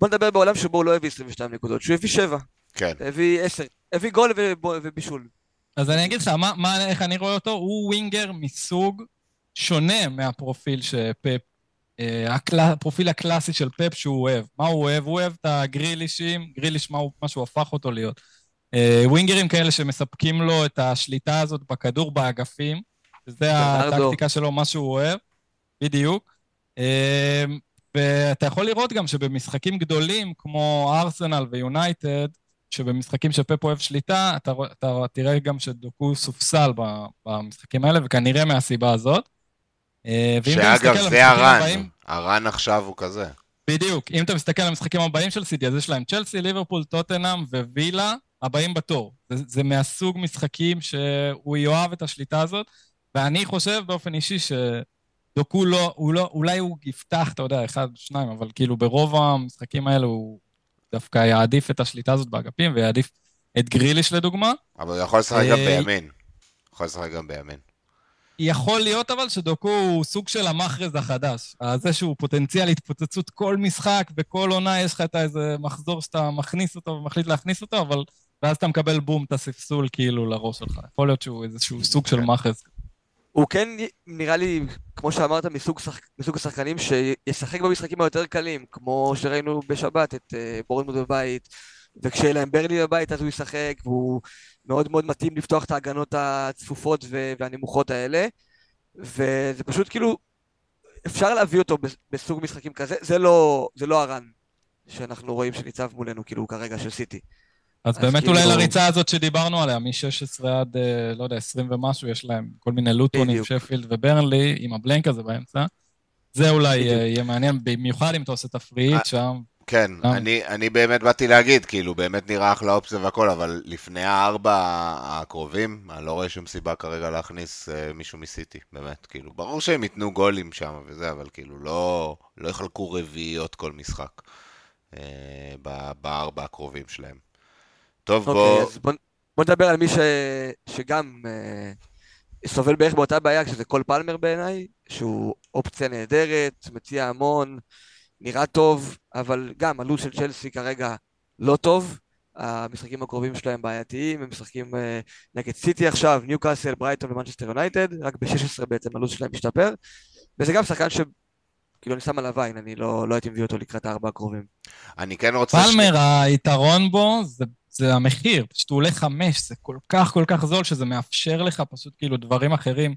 בוא נדבר בעולם שבו הוא לא הביא 22 נקודות, שהוא הביא 7, כן. הביא 10, הביא גול ובישול. אז אני אגיד לך, מה, מה, איך אני רואה אותו? הוא ווינגר מסוג שונה מהפרופיל שפפ, אה, הפרופיל הקלאסי של פפ שהוא אוהב. מה הוא אוהב? הוא אוהב את הגרילישים, גריליש מה, הוא, מה שהוא הפך אותו להיות. אה, ווינגרים כאלה שמספקים לו את השליטה הזאת בכדור באגפים, שזה. הטקטיקה שלו, מה שהוא אוהב, בדיוק. אה, ואתה יכול לראות גם שבמשחקים גדולים כמו ארסנל ויונייטד, שבמשחקים שפפ אוהב שליטה, אתה, אתה תראה גם שדוקו סופסל במשחקים האלה, וכנראה מהסיבה הזאת. אה, שאגב, זה הרן. הבאים- הרן עכשיו הוא כזה. בדיוק. אם אתה מסתכל על המשחקים הבאים של סיטי, אז יש להם צ'לסי, ליברפול, טוטנאם ווילה, הבאים בתור. זה, זה מהסוג משחקים שהוא יאהב את השליטה הזאת, ואני חושב באופן אישי שדוקו לא, הוא לא, אולי הוא יפתח, אתה יודע, אחד, שניים, אבל כאילו ברוב המשחקים האלה הוא דווקא יעדיף את השליטה הזאת באגפים, ויעדיף את גריליש לדוגמה. אבל הוא יכול לשחק גם אה, בימין. יכול לשחק גם בימין. יכול להיות אבל שדוקו הוא סוג של המאחרז החדש. זה שהוא פוטנציאל התפוצצות כל משחק, בכל עונה יש לך את איזה מחזור שאתה מכניס אותו ומחליט להכניס אותו, אבל... ואז אתה מקבל בום, את הספסול כאילו לראש שלך. יכול להיות שהוא איזשהו סוג של כן. מאחז. הוא כן נראה לי, כמו שאמרת, מסוג, שחק... מסוג השחקנים שישחק במשחקים היותר קלים, כמו שראינו בשבת את uh, בורנמוט בבית, וכשיהיה להם ברלי בבית אז הוא ישחק, והוא מאוד מאוד מתאים לפתוח את ההגנות הצפופות ו... והנמוכות האלה, וזה פשוט כאילו, אפשר להביא אותו בס- בסוג משחקים כזה, זה לא, זה לא הרן שאנחנו רואים שניצב מולנו, כאילו, כרגע של סיטי. אז אז באמת כאילו- אולי לריצה הזאת שדיברנו עליה, מ-16 עד, אה, לא יודע, 20 ומשהו, יש להם כל מיני לוטונים, בדיוק. שפילד וברנלי, עם הבלנק הזה באמצע. זה אולי בדיוק. אה, יהיה מעניין, במיוחד אם אתה עושה תפריט אה, שם. כן, אה. אני, אני באמת באתי להגיד, כאילו, באמת נראה אחלה אופציה והכל, אבל לפני הארבע הקרובים, אני לא רואה שום סיבה כרגע להכניס אה, מישהו מסיטי, באמת, כאילו, ברור שהם ייתנו גולים שם וזה, אבל כאילו, לא, לא יחלקו רביעיות כל משחק אה, בארבע הקרובים שלהם. טוב, אוקיי, בוא... אז בוא, בוא נדבר על מי ש... שגם אה, סובל בערך באותה בעיה, שזה קול פלמר בעיניי, שהוא אופציה נהדרת, מציע המון, נראה טוב, אבל גם הלו"ז של צ'לסי כרגע לא טוב. המשחקים הקרובים שלהם בעייתיים, הם משחקים אה, נגד סיטי עכשיו, ניו קאסל, ברייטון ומנצ'סטר יונייטד, רק ב-16 בעצם הלו"ז שלהם משתפר, וזה גם שחקן ש... כאילו אני שם עליו עין, אני לא, לא הייתי מביא אותו לקראת הארבע הקרובים. אני כן רוצה... ש- פלמר, היתרון בו זה, זה המחיר, פשוט הוא עולה חמש, זה כל כך כל כך זול, שזה מאפשר לך פשוט כאילו דברים אחרים,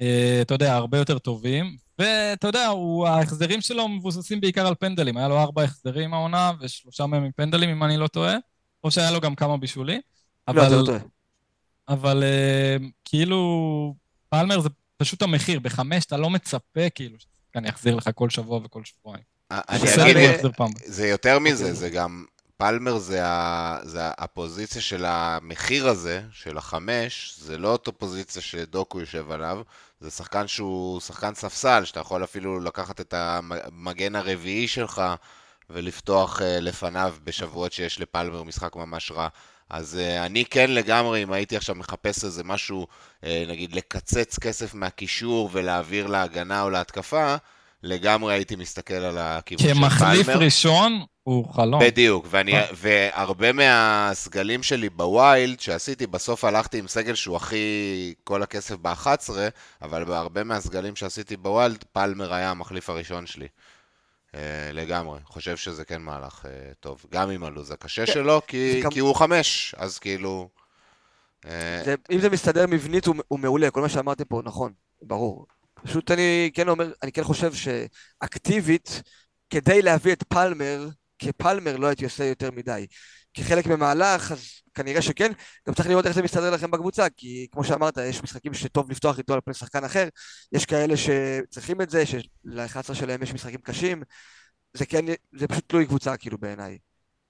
אה, אתה יודע, הרבה יותר טובים. ואתה יודע, הוא, ההחזרים שלו מבוססים בעיקר על פנדלים. היה לו ארבע החזרים העונה, ושלושה מהם עם פנדלים, אם אני לא טועה. או שהיה לו גם כמה בישולים. לא, אתה לא אבל, טועה. אבל אה, כאילו, פלמר זה פשוט המחיר. בחמש אתה לא מצפה כאילו ששחקן יחזיר לך כל שבוע וכל שבועיים. אני בסדר, אגיד, אה, פעם. זה יותר מזה. זה גם, פלמר זה, ה, זה הפוזיציה של המחיר הזה, של החמש, זה לא אותו פוזיציה שדוקו יושב עליו, זה שחקן שהוא שחקן ספסל, שאתה יכול אפילו לקחת את המגן הרביעי שלך ולפתוח אה, לפניו בשבועות שיש לפלמר משחק ממש רע. אז uh, אני כן לגמרי, אם הייתי עכשיו מחפש איזה משהו, uh, נגיד לקצץ כסף מהקישור ולהעביר להגנה או להתקפה, לגמרי הייתי מסתכל על הכיוון של פלמר. כמחליף ראשון, הוא חלום. בדיוק, ואני, אה. והרבה מהסגלים שלי ב wild שעשיתי, בסוף הלכתי עם סגל שהוא הכי כל הכסף ב-11, אבל בהרבה מהסגלים שעשיתי ב wild, פלמר היה המחליף הראשון שלי. Uh, לגמרי, חושב שזה כן מהלך uh, טוב, גם עם הלו"ז הקשה שלו, כי, הוא חמש, אז כאילו... זה, אם זה מסתדר מבנית, הוא, הוא מעולה, כל מה שאמרתם פה נכון, ברור. פשוט אני כן אומר, אני כן חושב שאקטיבית, כדי להביא את פלמר, כפלמר לא הייתי עושה יותר מדי. כחלק ממהלך, אז כנראה שכן. גם צריך לראות איך זה מסתדר לכם בקבוצה, כי כמו שאמרת, יש משחקים שטוב לפתוח איתו על פני שחקן אחר, יש כאלה שצריכים את זה, של-11 שלהם יש משחקים קשים. זה כן, זה פשוט תלוי קבוצה, כאילו, בעיניי.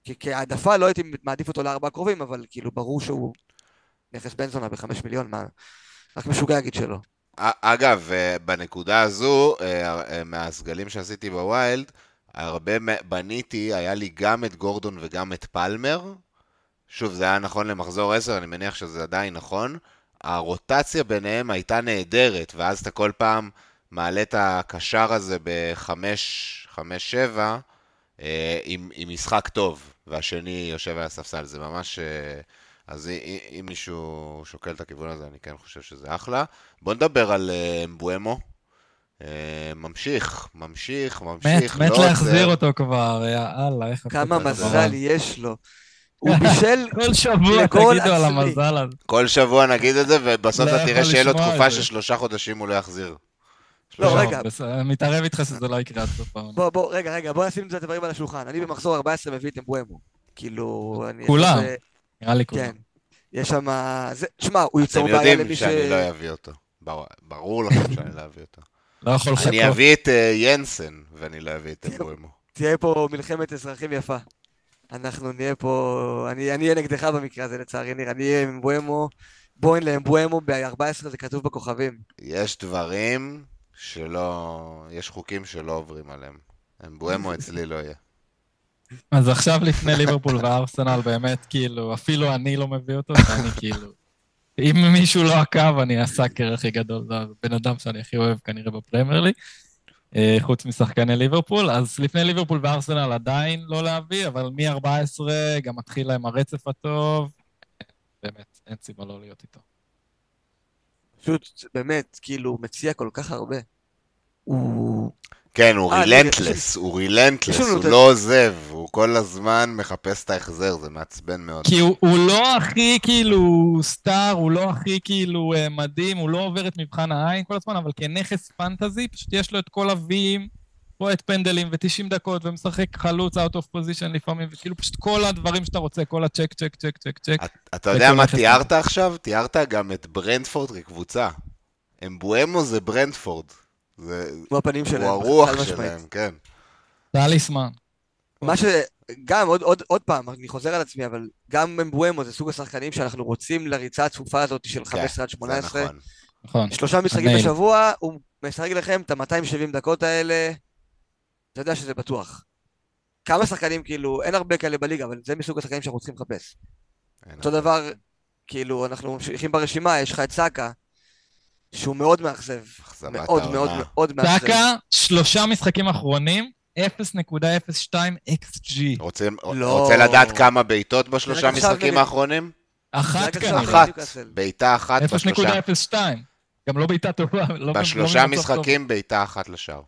כי כהעדפה לא הייתי מעדיף אותו לארבעה הקרובים, אבל כאילו, ברור שהוא נכס בן זונה בחמש מיליון, מה? רק משוגע יגיד שלא. אגב, אה, בנקודה הזו, אה, אה, מהסגלים שעשיתי בווילד, הרבה בניתי, היה לי גם את גורדון וגם את פלמר. שוב, זה היה נכון למחזור 10, אני מניח שזה עדיין נכון. הרוטציה ביניהם הייתה נהדרת, ואז אתה כל פעם מעלה את הקשר הזה בחמש, חמש, שבע, אה, עם, עם משחק טוב, והשני יושב על הספסל. זה ממש... אה, אז אם, מישהו שוקל את הכיוון הזה, אני כן חושב שזה אחלה. בוא נדבר על אה, אמבואמו. אה, ממשיך, ממשיך, מת, ממשיך. מת לא להחזיר. אותו כבר, יאללה, איך... כמה מזל יש לו. הוא בישל כל שבוע תגידו על. המזל הזה. כל שבוע נגיד את זה, ובסוף אתה תראה שיהיה לו תקופה. של שלושה חודשים הוא לא יחזיר. לא, רגע. מתערב איתך שזה לא יקרה עד סוף העונה. בוא, בוא, רגע, רגע, בוא נשים את הדברים על השולחן. אני במחזור 14 מביא את אמבואמו. כאילו. כולם. נראה לי כולם. כן. יש שם... זה- שמע, הוא אתם בעיה יודעים למי ש... שאני לא אביא אותו. ברור לכם שאני לא אביא אותו. לא יכול לחכות. אני אביא את אה, ינסן, ואני לא אביא את אמבואמו. תהיה פה מלחמת אזרחים יפה. אנחנו נהיה פה... אני אני אהיה נגדך במקרה הזה, לצערי, ניר. אני אהיה עם אמבואמו. בוין לאמבואמו ב-14 זה כתוב בכוכבים. יש דברים שלא... יש חוקים שלא עוברים עליהם. אמבואמו אצלי לא יהיה. אז עכשיו לפני ליברפול וארסנל, באמת, כאילו, אפילו אני לא מביא אותו, ואני כאילו... אם מישהו לא עקב, אני הסאקר הכי גדול, זה הבן אדם שאני הכי אוהב כנראה בפרמייר ליג, אה, חוץ משחקני ליברפול. אז לפני ליברפול וארסנל עדיין לא להביא, אבל מ-14 גם מתחיל להם הרצף הטוב. באמת, אין סיבה לא להיות איתו. פשוט, באמת, כאילו, מציע כל כך הרבה. הוא... כן, הוא אה, רילנטלס, הוא רילנטלס, הוא לא עוזב, הוא כל הזמן מחפש את ההחזר, זה מעצבן מאוד. כי הוא, לא הכי כאילו סטאר, הוא לא הכי כאילו אה, מדהים, הוא לא עובר את מבחן העין כל הזמן, אבל כנכס פנטזי, פשוט יש לו את כל הוויים, פה את פנדלים ו-90 דקות, ומשחק חלוץ out of position לפעמים, וכאילו פשוט כל הדברים שאתה רוצה, כל הצ'ק, צ'ק, צ'ק, צ'ק, צ'ק. את- אתה יודע מה תיארת עכשיו? תיארת גם את ברנדפורד כקבוצה. אמבואמו זה ברנדפורד. זה- הוא הפנים שלהם. הוא הרוח. שלהם, כן. טליסמן. מה שגם, עוד, עוד, עוד פעם, אני חוזר על עצמי, אבל גם מבואמו זה סוג השחקנים שאנחנו רוצים לריצה הצפופה הזאת של 15 עד 18. זה נכון. נכון. שלושה משחקים. בשבוע, הוא משחק לכם את ה-270 דקות האלה, אתה יודע שזה בטוח. כמה שחקנים, כאילו, אין הרבה כאלה בליגה, אבל זה מסוג השחקנים שאנחנו צריכים לחפש. אותו דבר, כאילו, אנחנו ממשיכים ברשימה, יש לך את סאקה, שהוא מאוד מאכזב. מאוד מאוד. מאוד מאכזב. סאקה, שלושה משחקים אחרונים, 0.02 XG. רוצה, לא. רוצה לדעת כמה בעיטות בשלושה משחקים האחרונים? אחת. נגד אחת. בעיטה אחת בשלושה. 0.02. גם לא בעיטה טובה. לא- בשלושה לא טוב. משחקים בעיטה אחת לשער.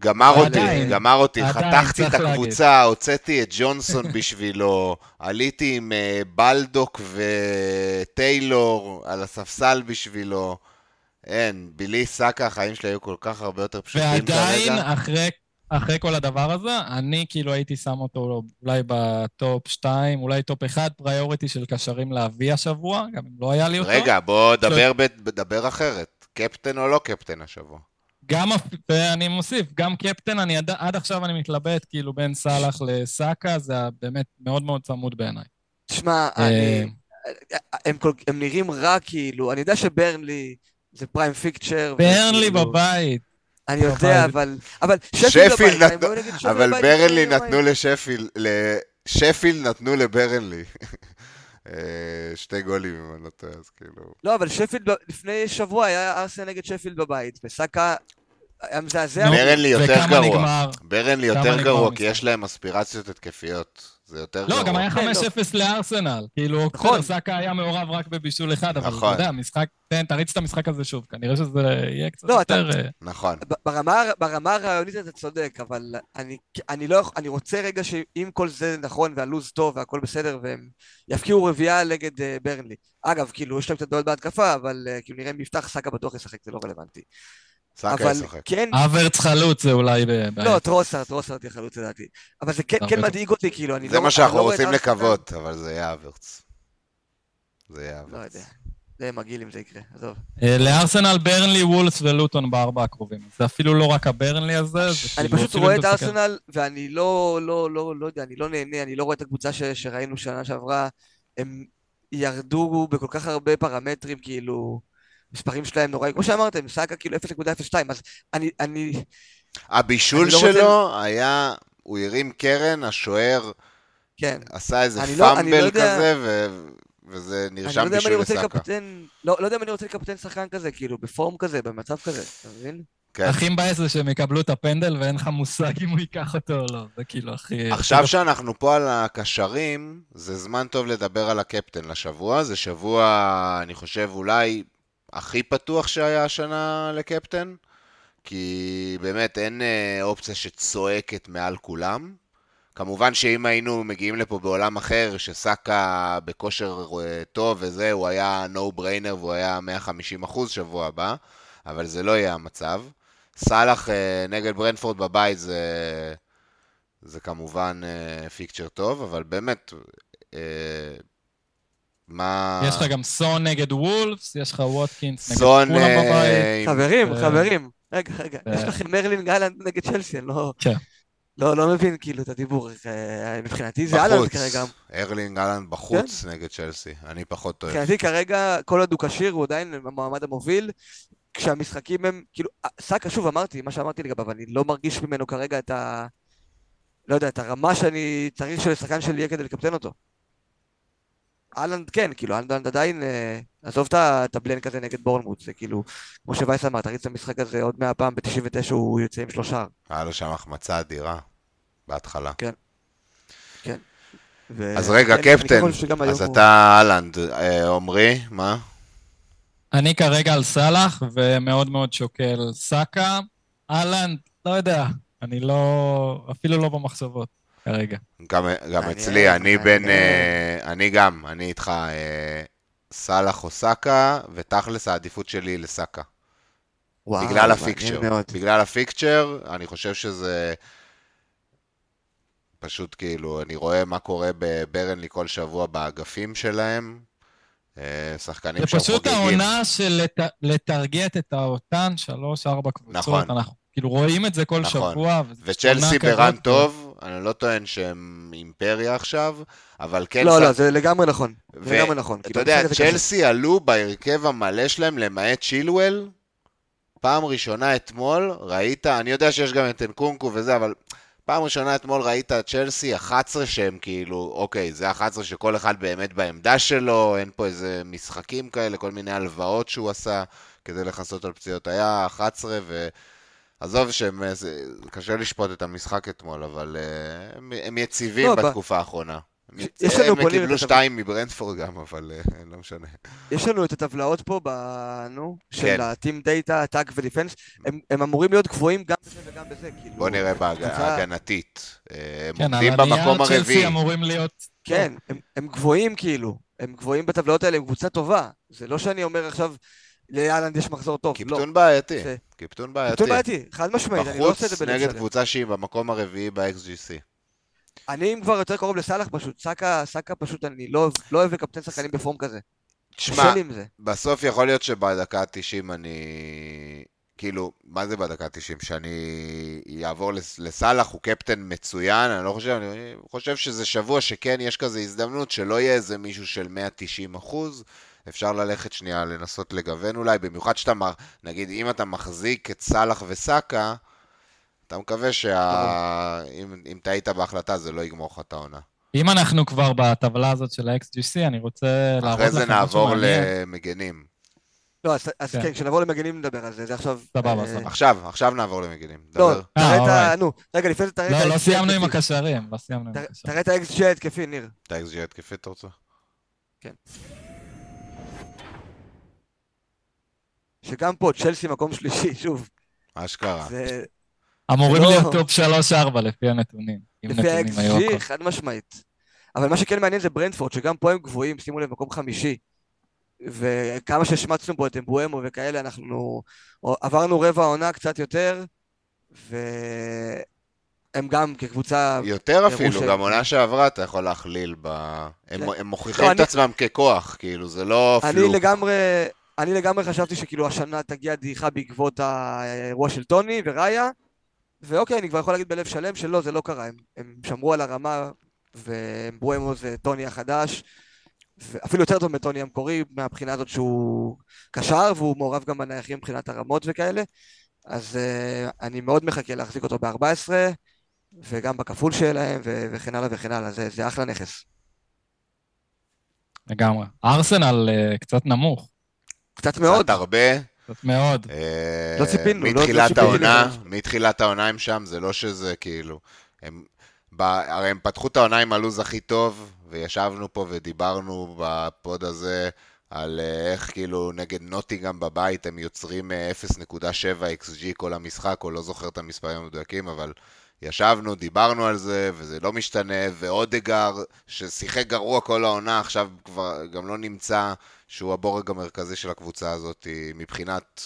גמר אותי, גמר אותי, חתכתי את. הקבוצה, הוצאתי את ג'ונסון בשבילו, עליתי עם אה, בלדוק וטיילור על הספסל בשבילו. אין, בלי סאקה החיים שלי היו כל כך הרבה יותר פשוטים ועדיין, כרגע. אחרי, אחרי כל הדבר הזה, אני כאילו הייתי שם אותו אולי ב top 2, אולי top 1, priority של קשרים להביא השבוע, גם אם לא היה לי אותו. רגע, בוא דבר, דבר אחרת. קפטן או לא קפטן השבוע? גם, ואני מוסיף, גם קפטן, אני עד, עד עכשיו אני מתלבט כאילו בין סאלח לסאקה, זה היה באמת מאוד מאוד צמוד בעיניי. תשמע, אה, אני... הם, כל... הם נראים רע כאילו, אני יודע שברנלי זה פריים פיקצ'ר. ברנלי וכאילו- בבית. אני יודע. אבל... אבל שפילד שפילד בבית, נתנו- אבל בבית ברנלי לפני נתנו יומיים. לשפילד, שפילד נתנו לברנלי. אה, שתי גולים, אם אני לא טועה, אז כאילו... לא, אבל שפילד לפני שבוע היה ארסנל נגד שפילד בבית, וסאקה היה מזעזע. ברנלי יותר גרוע. ברנלי יותר גרוע? כי יש להם אספירציות התקפיות. זה יותר גרוע. לא, גם היה 5-0 כן, לארסנל. כאילו, נכון. סאקה היה מעורב רק בבישול אחד, אבל אתה נכון. יודע, משחק, תן, תריץ את המשחק הזה שוב, כנראה שזה יהיה קצת לא, אתה- יותר... אה, נכון. ברמה, הרעיונית אתה צודק, אבל אני, אני לא יכול, אני רוצה רגע שאם כל זה נכון והלו"ז טוב והכל בסדר והם יפקיעו רביעייה נגד uh, ברנלי. אגב, כאילו, יש להם קצת בעיות בהתקפה, אבל uh, כאילו נראה אם יפתח סאקה בטוח ישחק, זה לא רלוונטי. סאקה אבל ישחק. כן, אברץ חלוץ זה אולי. לא, בעיה. טרוסארד, טרוסארד יהיה חלוץ לדעתי. אבל זה כן, כן. מדאיג אותי, כאילו, אני לא... זה מה שאנחנו לא רוצים לקוות, אבל זה יהיה אברץ. זה יהיה לא אברץ. יודע. זה מגעיל אם זה יקרה, עזוב. אה, לארסנל, ברנלי, וולס ולוטון בארבע הקרובים. זה אפילו לא רק הברנלי הזה, זה אני כאילו פשוט רואה את ארסנל, ואני לא, לא, לא, לא יודע, אני לא נהנה, אני לא רואה את הקבוצה ש, שראינו שנה שעברה, הם ירדו בכל כך הרבה פרמטרים, כאילו, מספרים שלהם נוראים, כמו שאמרתם, סאקה כאילו 0.02, אז אני, אני, הבישול אני לא רוצה- שלו היה, הוא הרים קרן, השוער כן, עשה איזה אני לא- אני לא פאמבל יודע- כזה, ו- וזה לא נרשם בישול רוצה לסאקה. לקפטן, לא, לא יודע אם אני רוצה לקפטן שחקן כזה, כאילו, בפורם כזה, במצב כזה, אתה מבין? כן. הכי מבאס זה שהם יקבלו את הפנדל ואין לך מושג אם הוא ייקח אותו או לא. זה כאילו הכי... עכשיו שאנחנו פה על הקשרים, זה זמן טוב לדבר על הקפטן לשבוע. זה שבוע, אני חושב, אולי הכי פתוח שהיה השנה לקפטן, כי באמת אין אה, אופציה שצועקת מעל כולם. כמובן שאם היינו מגיעים לפה בעולם אחר, שסאקה בכושר אה, טוב וזה, הוא היה no brainer והוא היה 150 אחוז שבוע הבא, אבל זה לא יהיה המצב. סאלח אה, נגד ברנפורד בבית זה, זה כמובן פיקצ'ר טוב, אבל באמת, מה... יש לך גם סון נגד וולפס, יש לך ווטקינס נגד סון... כולם בבית. אה, עם- חברים, אה, חברים, רגע, רגע, אה. יש לכם מרלין גלנט נגד צ'לסי, אני לא... כן. לא, לא מבין כאילו את הדיבור, מבחינתי זה אהלנד בחוץ. כרגע, ארלינג אהלנד בחוץ כן. נגד צ'לסי, אני פחות אוהב. מבחינתי כרגע, כל עוד הוא כשיר, הוא עדיין המועמד המוביל. כשהמשחקים הם, כאילו, סאקה, שוב אמרתי, מה שאמרתי לגביו, אני לא מרגיש ממנו כרגע את ה... לא יודע, את הרמה שאני צריך שלשחקן שלי יהיה כדי לקפטן אותו. אהלנד כן, כאילו, אהלנד עדיין, אה, עזוב את הבלנק הזה נגד בורנמוט, זה כאילו, כמו שווייס אמר, תריץ את המשחק הזה עוד מאה פעם, ב-99 הוא יוצא עם שלושה. היה לו שם החמצה אדירה בהתחלה. ו- אז רגע, כן, קפטן, אז הוא- אתה אהלנד, אה, עמרי, מה? אני כרגע על סאלח, ומאוד מאוד שוקל סאקה. אהלנד, לא יודע, אני לא... אפילו לא במחשבות כרגע. גם, גם מעניין, אצלי, אני בין... אה, אני גם, אני איתך. אה, סאלח או סאקה, ותכלס העדיפות שלי לסאקה. וואו, בגלל הפיקצ'ר. מאוד. בגלל הפיקצ'ר, אני חושב שזה... פשוט כאילו, אני רואה מה קורה בברנלי כל שבוע באגפים שלהם. אה, שחקנים זה שם פשוט חוגגים. העונה של לת... לטרגט את האותן שלוש-ארבע קבוצות. נכון. אנחנו כאילו רואים את זה כל נכון. שבוע. וצ'לסי ברן טוב, אני לא טוען שהם אימפריה עכשיו, אבל כן... לא, ש- לא, זה לגמרי נכון. ו- לגמרי נכון. אתה יודע. צ'לסי עלו בהרכב המלא שלהם, למעט צ'ילואל. פעם ראשונה אתמול, ראית, אני יודע שיש גם את אנקונקו וזה, אבל פעם ראשונה אתמול ראית צ'לסי 11 שהם כאילו, אוקיי, זה 11 שכל אחד באמת בעמדה שלו, אין פה איזה משחקים כאלה, כל מיני הלוואות שהוא עשה כדי לכסות על פציעות. היה 11 ו... עזוב שהם, אה, זה, קשה לשפוט את המשחק אתמול, אבל uh, הם, הם יציבים לא, ב- בתקופה האחרונה. הם, יש- לנו הם קיבלו שתיים מברנדפורד גם, אבל uh, לא משנה. יש לנו את הטבלאות פה, ב... נו, כן. של ה-Team Data, Attack ודיפנס, הם, הם אמורים להיות גבוהים גם בזה וגם בזה, כאילו. בוא נראה בהגנתית. הם כן, עומדים במקום הרביעי. צ'לסי אמורים להיות... כן, הם, הם גבוהים כאילו, הם גבוהים בטבלאות האלה, הם קבוצה טובה. זה לא שאני אומר עכשיו, לאלנד יש מחזור טוב, לא. קיפטון בעייתי. קיפטון בעייתי. קיפטון בעייתי, חד משמעית, אני לא עושה את בחוץ זה בלב נגד שלם. קבוצה שהיא במקום הרביעי ב-XGC. אני אם כבר יותר קרוב לסאלח פשוט, סאקה, סאקה פשוט, אני לא, לא אוהב לקפטן שחקנים בפורם כזה. תשמע. בסוף יכול להיות שבדקה ה-90 אני... כאילו, מה זה בדקה ה-90? שאני אעבור לס- לסאלח, הוא קפטן מצוין, אני לא חושב, אני חושב שזה שבוע שכן יש כזה הזדמנות שלא יהיה איזה מישהו של 190 אחוז. אפשר ללכת שנייה לנסות לגוון אולי, במיוחד שאתה, מ- נגיד, אם אתה מחזיק את סאלח וסאקה, אתה מקווה שה... אם, אם טעית בהחלטה זה לא יגמור לך את העונה. אם אנחנו כבר בטבלה הזאת של ה-XGC, אני רוצה להראות אחרי לכם זה משהו נעבור מעניין. למגנים. לא, אז, אז כן. כן, כשנבוא למגנים נדבר על זה, זה עכשיו... סבבה, אה, סבבה. עכשיו, עכשיו נעבור למגנים. לא. תראה את ה... אוקיי. נו, רגע, לפני זה תראה את ה... לא, לא סיימנו עם ההתקפי. הקשרים, לא סיימנו עם הקשרים. תראה את ה-XG ההתקפי, ניר. את ה-XG התקפי אתה רוצה? שגם פה, צ'לסי מקום שלישי, שוב. אשכרה. זה אמורים לא- להיות טופ 3-4 לפי הנתונים. לפי נתונים היו ה-XG, הכל. חד משמעית. אבל מה שכן מעניין זה ברנטפורד, שגם פה הם גבוהים, שימו לב, מקום חמישי. וכמה שהשמצנו פה את אמבואמו וכאלה, אנחנו עברנו רבע העונה קצת יותר, והם גם כקבוצה... יותר אפילו, גם עונה שעברה אתה יכול להכליל ב... הם, כן. הם מוכיחים לא, את אני- עצמם ככוח, כאילו, זה לא אני פלוק. לגמרי, אני לגמרי חשבתי שכאילו השנה תגיע דעיכה בעקבות האירוע של טוני וראיה, ואוקיי, אני כבר יכול להגיד בלב שלם שלא, זה לא קרה, הם, הם שמרו על הרמה, ובואמו זה טוני החדש, ואפילו יותר טוב מטוני המקורי, מהבחינה הזאת שהוא קשר, והוא מעורב גם בנייחים מבחינת הרמות וכאלה, אז uh, אני מאוד מחכה להחזיק אותו ב-14, וגם בכפול שלהם, ו- וכן הלאה וכן הלאה, זה, זה אחלה נכס. לגמרי. ארסנל אה, קצת נמוך, קצת מאוד, קצת הרבה. קצת מאוד. אה, לא ציפינו, לא- לא מתחילת העונה. מתחילת העונה הם שם, זה לא שזה כאילו... הם, ב, הרי הם פתחו את העונה עם הלו"ז הכי טוב, וישבנו פה ודיברנו בפוד הזה על אה, איך כאילו נגד נוטיגאם בבית הם יוצרים אה, 0.7 XG כל המשחק, או לא זוכר את המספרים המדויקים, אבל ישבנו, דיברנו על זה, וזה לא משתנה, ואודגר, ששיחק גרוע כל העונה, עכשיו כבר גם לא נמצא, שהוא הבורג המרכזי של הקבוצה הזאת מבחינת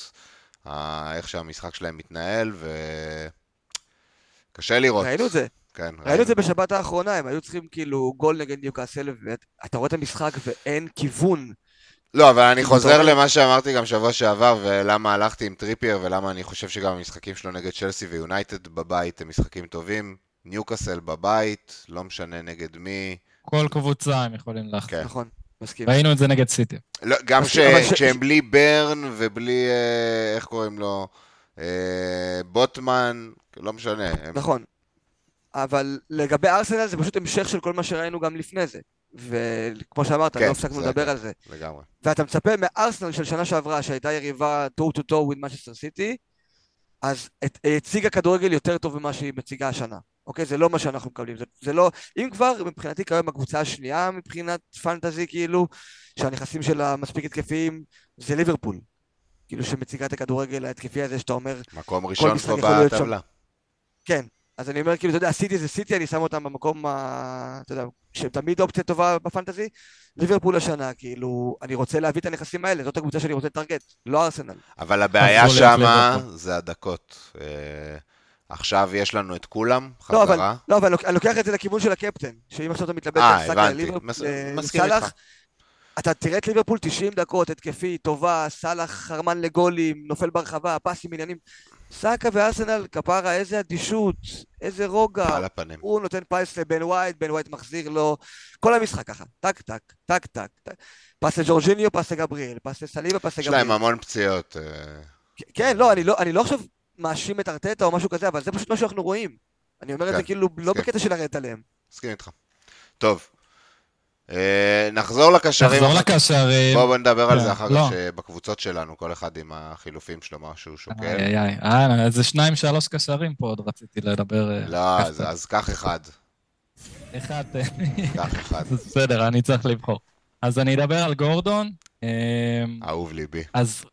ה... איך שהמשחק שלהם מתנהל, וקשה לראות. ראינו את זה. כן, ראינו את זה בשבת האחרונה, הם היו צריכים כאילו גול נגד ניוקאסל, ואתה רואה את המשחק ואין כיוון. לא, אבל אני חוזר למה שאמרתי גם שבוע שעבר, ולמה הלכתי עם טריפייר, ולמה אני חושב שגם המשחקים שלו נגד צ'לסי ויונייטד בבית הם משחקים טובים. ניוקאסל בבית, לא משנה נגד מי. כל קבוצה הם יכולים להחזיק. כן. נכון, מסכים. ראינו את זה נגד סיטי. לא, גם כשהם בלי ברן ובלי, אה, איך קוראים לו? אה, בוטמן, לא משנה. הם... נכון. אבל לגבי ארסנל זה פשוט המשך של כל מה שראינו גם לפני זה. וכמו שאמרת, כן, לא הפסקנו לדבר כן. על זה. לגמרי. ואתה מצפה מארסנל של שנה שעברה, שהייתה יריבה toe to toe with Manchester City, אז הציגה כדורגל יותר טוב ממה שהיא מציגה השנה. אוקיי? זה לא מה שאנחנו מקבלים. זה, זה לא... אם כבר, מבחינתי כיום הקבוצה השנייה מבחינת פנטזי, כאילו, שהנכסים שלה מספיק התקפיים, זה ליברפול. כאילו שמציגה את הכדורגל ההתקפי הזה, שאתה אומר, מקום ראשון פה. בטבלה. כן. אז אני אומר, כאילו, אתה יודע, סיטי זה סיטי, אני שם אותם במקום, ה... אתה יודע, שתמיד אופציה טובה בפנטזי. ליברפול השנה, כאילו, אני רוצה להביא את הנכסים האלה, זאת הקבוצה שאני רוצה לטרגט, לא ארסנל. אבל הבעיה שמה. זה הדקות. אה, עכשיו יש לנו את כולם, לא, אבל, חזרה. לא, אבל אני לוקח את זה לכיוון של הקפטן, שאם עכשיו אתה מתלבט אה, על סאקה. לליברפול, אה, מסכים איתך. אתה תראה את ליברפול 90 דקות, התקפי, טובה, סאלח חרמן לגולים, נופל ברחבה, פסים עניינים. סאקה וארסנל, כפרה, איזה אדישות, איזה רוגע. על הפנים. הוא נותן פס לבן ווייט, בן ווייט מחזיר לו. כל המשחק ככה, טק טק, טק טק. פס לג'ורג'יניו, פס לגבריאל, פס לסליבה, פס יש לגבריאל. להם המון פציעות. אה, כן, לא, אני לא, אני לא עכשיו מאשים את ארטטה או משהו כזה, אבל זה פשוט מה שאנחנו רואים. אני אומר את כן, זה כאילו לא. בקטע של לרדת עליהם. מסכים איתך. טוב. אה, נחזור לקשרים. נחזור. לקשרים. בואו בוא נדבר על כן, זה אחר לא. כך שבקבוצות שלנו, כל אחד עם החילופים שלו, מה שהוא שוקל. איי, איי, אה, איזה שניים, שלוש קשרים פה עוד רציתי לדבר. אה, לא. אז- קח אחד. אחד, קח אחד. בסדר, אני צריך לבחור. אז אני אדבר על גורדון. אה, אהוב ליבי. אז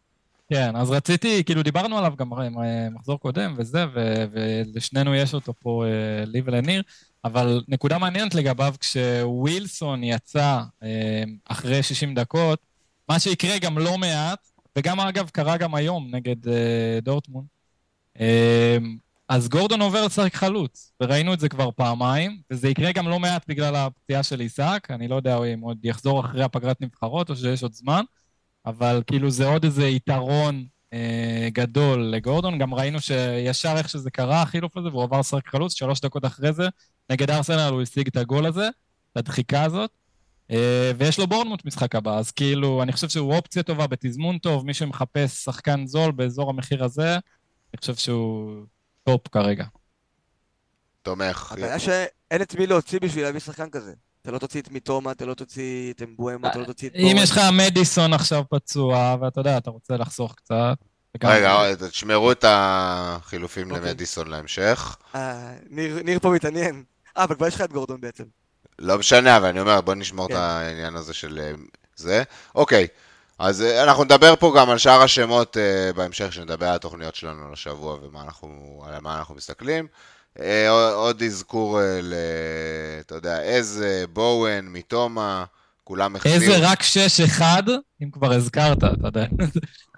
כן, אז רציתי, כאילו דיברנו עליו גם אה, מחזור קודם וזה, ו- ולשנינו יש אותו פה, אה, לי ולניר, אבל נקודה מעניינת לגביו, כשווילסון יצא אה, אחרי 60 דקות, מה שיקרה גם לא מעט, וגם אגב קרה גם היום נגד אה, דורטמונד, אה, אז גורדון עובר לשחק חלוץ, וראינו את זה כבר פעמיים, וזה יקרה גם לא מעט בגלל הפציעה של עיסק, אני לא יודע אם עוד יחזור אחרי הפגרת נבחרות או שיש עוד זמן, אבל כאילו זה עוד איזה יתרון גדול לגורדון. גם ראינו שישר איך שזה קרה, החילוף הזה, והוא עבר לשחק חלוץ, שלוש דקות אחרי זה, נגד ארסנל הוא השיג את הגול הזה, את הדחיקה הזאת. אה, ויש לו בורנמוט משחק הבא, אז כאילו, אני חושב שהוא אופציה טובה בתזמון טוב, מי שמחפש שחקן זול באזור המחיר הזה, אני חושב שהוא טופ כרגע. תומך. הבעיה שאין את מי להוציא בשביל להביא שחקן כזה. אתה לא תוציא את מיטומה, אתה לא תוציא את אמבואמה, אתה לא תוציא את אם יש לך מדיסון עכשיו פצוע, ואתה יודע, אתה רוצה לחסוך קצת. רגע, תשמרו את החילופים אוקיי. למדיסון להמשך. אה, ניר ניר פה מתעניין. אה, אבל כבר יש לך את גורדון בעצם. לא משנה, אבל אני אומר, בוא נשמור את כן. העניין הזה של אה, זה. אוקיי, אז אה, אנחנו נדבר פה גם על שאר השמות בהמשך, שנדבר על התוכניות שלנו לשבוע ומה אנחנו, על מה אנחנו מסתכלים. אה, עוד- אזכור אה, ל... אתה יודע, איזה, בואן, מתומה, כולם החזירו. איזה רק 6-1, אם כבר הזכרת, אתה יודע.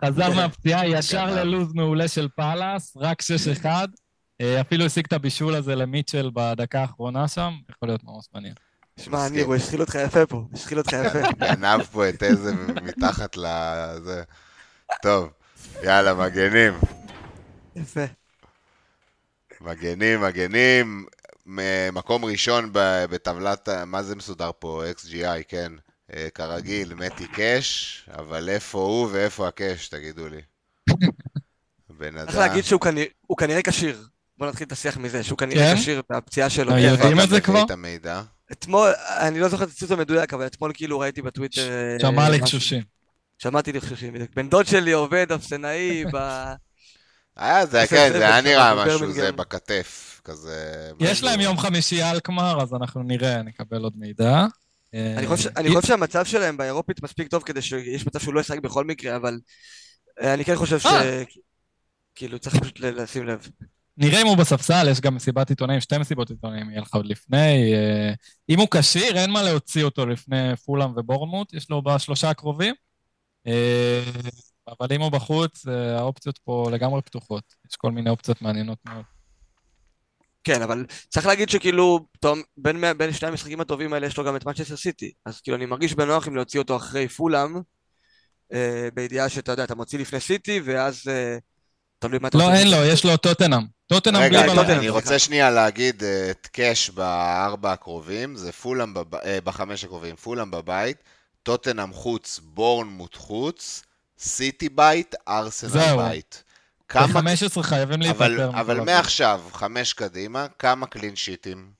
חזר כן. מהפציעה ישר גנב. ללוז מעולה של פאלאס, רק 6-1. אה, אפילו השיג את הבישול הזה למיטשל בדקה האחרונה שם, יכול להיות ממש מעניין. שמע. ניר, הוא השחיל אותך יפה פה. השחיל אותך יפה. גנב פה את איזה מתחת לזה. טוב, יאללה, מגנים. יפה. מגנים, מגנים. מקום ראשון בטבלת, מה זה מסודר פה? XGI, כן. אה, כרגיל, מתי קאש, אבל איפה הוא ואיפה הקאש, תגידו לי. בן אדם. צריך להגיד שהוא כנראה- כשיר. בוא נתחיל את השיח מזה, שהוא כנראה כן? כשיר את הפציעה שלו. אה, יודעים את זה כבר? אתמול, אני לא זוכר את הציטוט המדויק, אבל אתמול כאילו ראיתי בטוויטר... אה, שמע משהו. לחשושים. שמעתי לחשושים, בדיוק. בן דוד שלי עובד, אפסנאי, ב... היה, זה, כן, זה היה נראה. משהו, זה בכתף, כזה... יש להם יום חמישי אלקמר, אז אנחנו נראה, נקבל עוד מידע. אה, אני חושב, אני חושב שהמצב שלהם באירופית מספיק טוב כדי שיש מצב שהוא לא ישחק בכל מקרה, אבל אה, אני כן חושב ש... אה. כאילו, צריך פשוט ל- לשים לב. נראה אם הוא בספסל, יש גם מסיבת עיתונאים, שתי מסיבות עיתונאים יהיה לך עוד לפני. אה, אם הוא כשיר, אין מה להוציא אותו לפני פולאם ובורנמוט, יש לו בשלושה הקרובים. אבל אם הוא בחוץ, אה, האופציות פה לגמרי פתוחות. יש כל מיני אופציות מעניינות מאוד. כן, אבל צריך להגיד שכאילו, תום, בין, בין שני המשחקים הטובים האלה יש לו גם את מנצ'סטר סיטי. אז כאילו, אני מרגיש בנוח אם להוציא אותו אחרי פולאם, אה, בידיעה שאתה יודע, אתה מוציא לפני סיטי, ואז... אה, תלוי מה אתה לא. אין לו, יש לו טוטנאם. טוטנאם בלי רגע, בלם. אני רוצה שנייה להגיד אה, את קאש בארבע הקרובים, זה פולאם, בב... אה, בחמש הקרובים, פולאם בבית, טוטנאם חוץ, בורנמוט חוץ, סיטי בית, ארסנל זהו. בית. כמה... ב-15 חייבים אבל, להיפטר. אבל מעכשיו, חמש קדימה, כמה קלין שיטים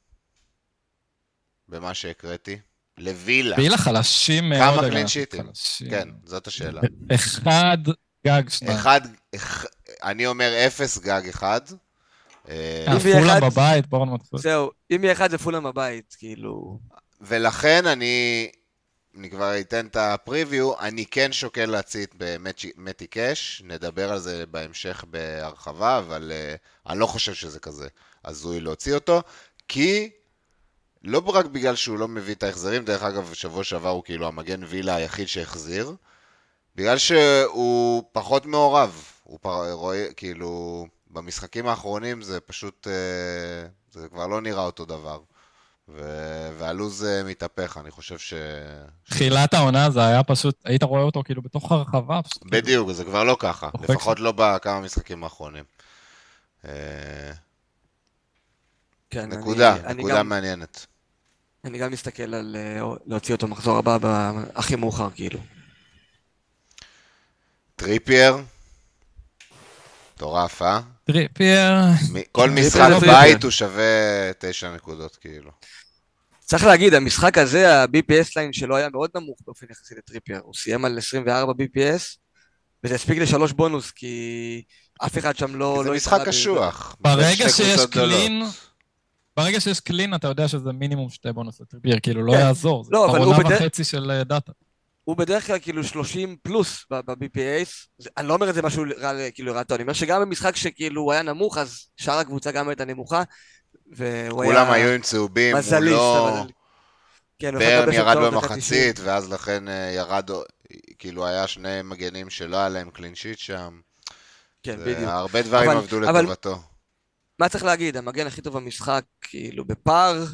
במה שהקראתי? לווילה. וילה חלשים מאוד. כמה קלין שיטים? חלשים. כן, זאת השאלה. אחד, גג שניים. אחד, אח- אני אומר אפס גג אחד. אה, אה, אם יהיה פולאם אחד- בבית, בורנמוט. זהו, אם יהיה אחד זה פולאם בבית, כאילו... ולכן אני, אני כבר אתן את הפריוויו, אני כן שוקל להצית במטי קאש, נדבר על זה בהמשך בהרחבה, אבל uh, אני לא חושב שזה כזה הזוי להוציא אותו, כי לא רק בגלל שהוא לא מביא את ההחזרים, דרך אגב, שבוע שעבר הוא כאילו המגן וילה היחיד שהחזיר, בגלל שהוא פחות מעורב, הוא פר... רואה, כאילו, במשחקים האחרונים זה פשוט, uh, זה כבר לא נראה אותו דבר. ו... והלו"ז אה, מתהפך, אני חושב ש... תחילת העונה זה היה פשוט, היית רואה אותו כאילו בתוך הרחבה. פשוט כאילו- בדיוק, זה כבר לא ככה, לפחות לא בכמה משחקים האחרונים. אה, כן, נקודה, אני, אני נקודה גם, מעניינת. אני גם מסתכל על אה, להוציא אותו מחזור הבא הכי מאוחר, כאילו. טריפייר, מטורף, אה? טריפייר, כל משחק. בית הוא שווה תשע נקודות, כאילו. צריך להגיד, המשחק הזה, ה-BPS line שלו היה מאוד נמוך באופן יחסי לטריפייר. הוא סיים על 24 BPS, וזה הספיק לשלוש בונוס, כי אף אחד שם לא... זה לא משחק קשוח. ברגע שיש. קלין, ברגע שיש קלין אתה יודע שזה מינימום שתי בונוס לטריפייר, כאילו לא כן. יעזור, זה לא, כבר אבל הוא עונה וחצי של דאטה. הוא בדרך כלל כאילו 30 פלוס ב-BPS. אני לא אומר את זה משהו רע, כאילו רע טוב, אני אומר שגם במשחק שכאילו הוא היה נמוך, אז שאר הקבוצה גם הייתה נמוכה. והוא היה... כולם היו עם צהובים, הוא לא... כן, ברן ירד במחצית, ואז לכן אה, ירד, כאילו היה שני מגנים שלא היה להם clean sheet שם. 90. כן, בדיוק. הרבה דברים אבל- עבדו אבל- לטובתו. מה צריך להגיד? המגן הכי טוב במשחק, כאילו, בפער,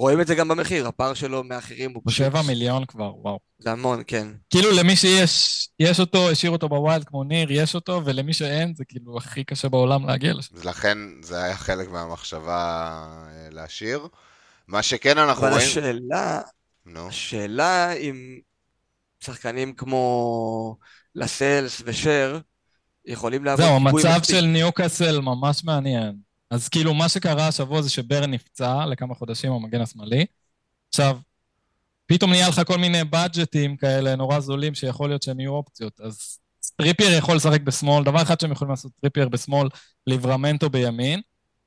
ורואים את זה גם במחיר, הפער שלו מאחרים הוא פשוט... שבע מיליון כבר, וואו. זה המון, כן. כאילו למי שיש, יש אותו, השאיר אותו ב wild כמו ניר, יש אותו, ולמי שאין, זה כאילו הכי קשה בעולם להגיע לשם. אז לכן זה היה חלק מהמחשבה אה, להשאיר. מה שכן אנחנו אבל רואים... השאלה, נו, השאלה אם שחקנים כמו לסלס ושר יכולים לעבוד זהו, המצב מספיק. של ניוקאסל ממש מעניין. אז כאילו, מה שקרה השבוע זה שברן נפצע לכמה חודשים, המגן השמאלי. עכשיו, פתאום נהיה לך כל מיני בדג'טים כאלה נורא זולים שיכול להיות שהם יהיו אופציות. אז טריפייר יכול לשחק בשמאל, דבר אחד שהם יכולים לעשות טריפייר בשמאל, ליברמנטו בימין,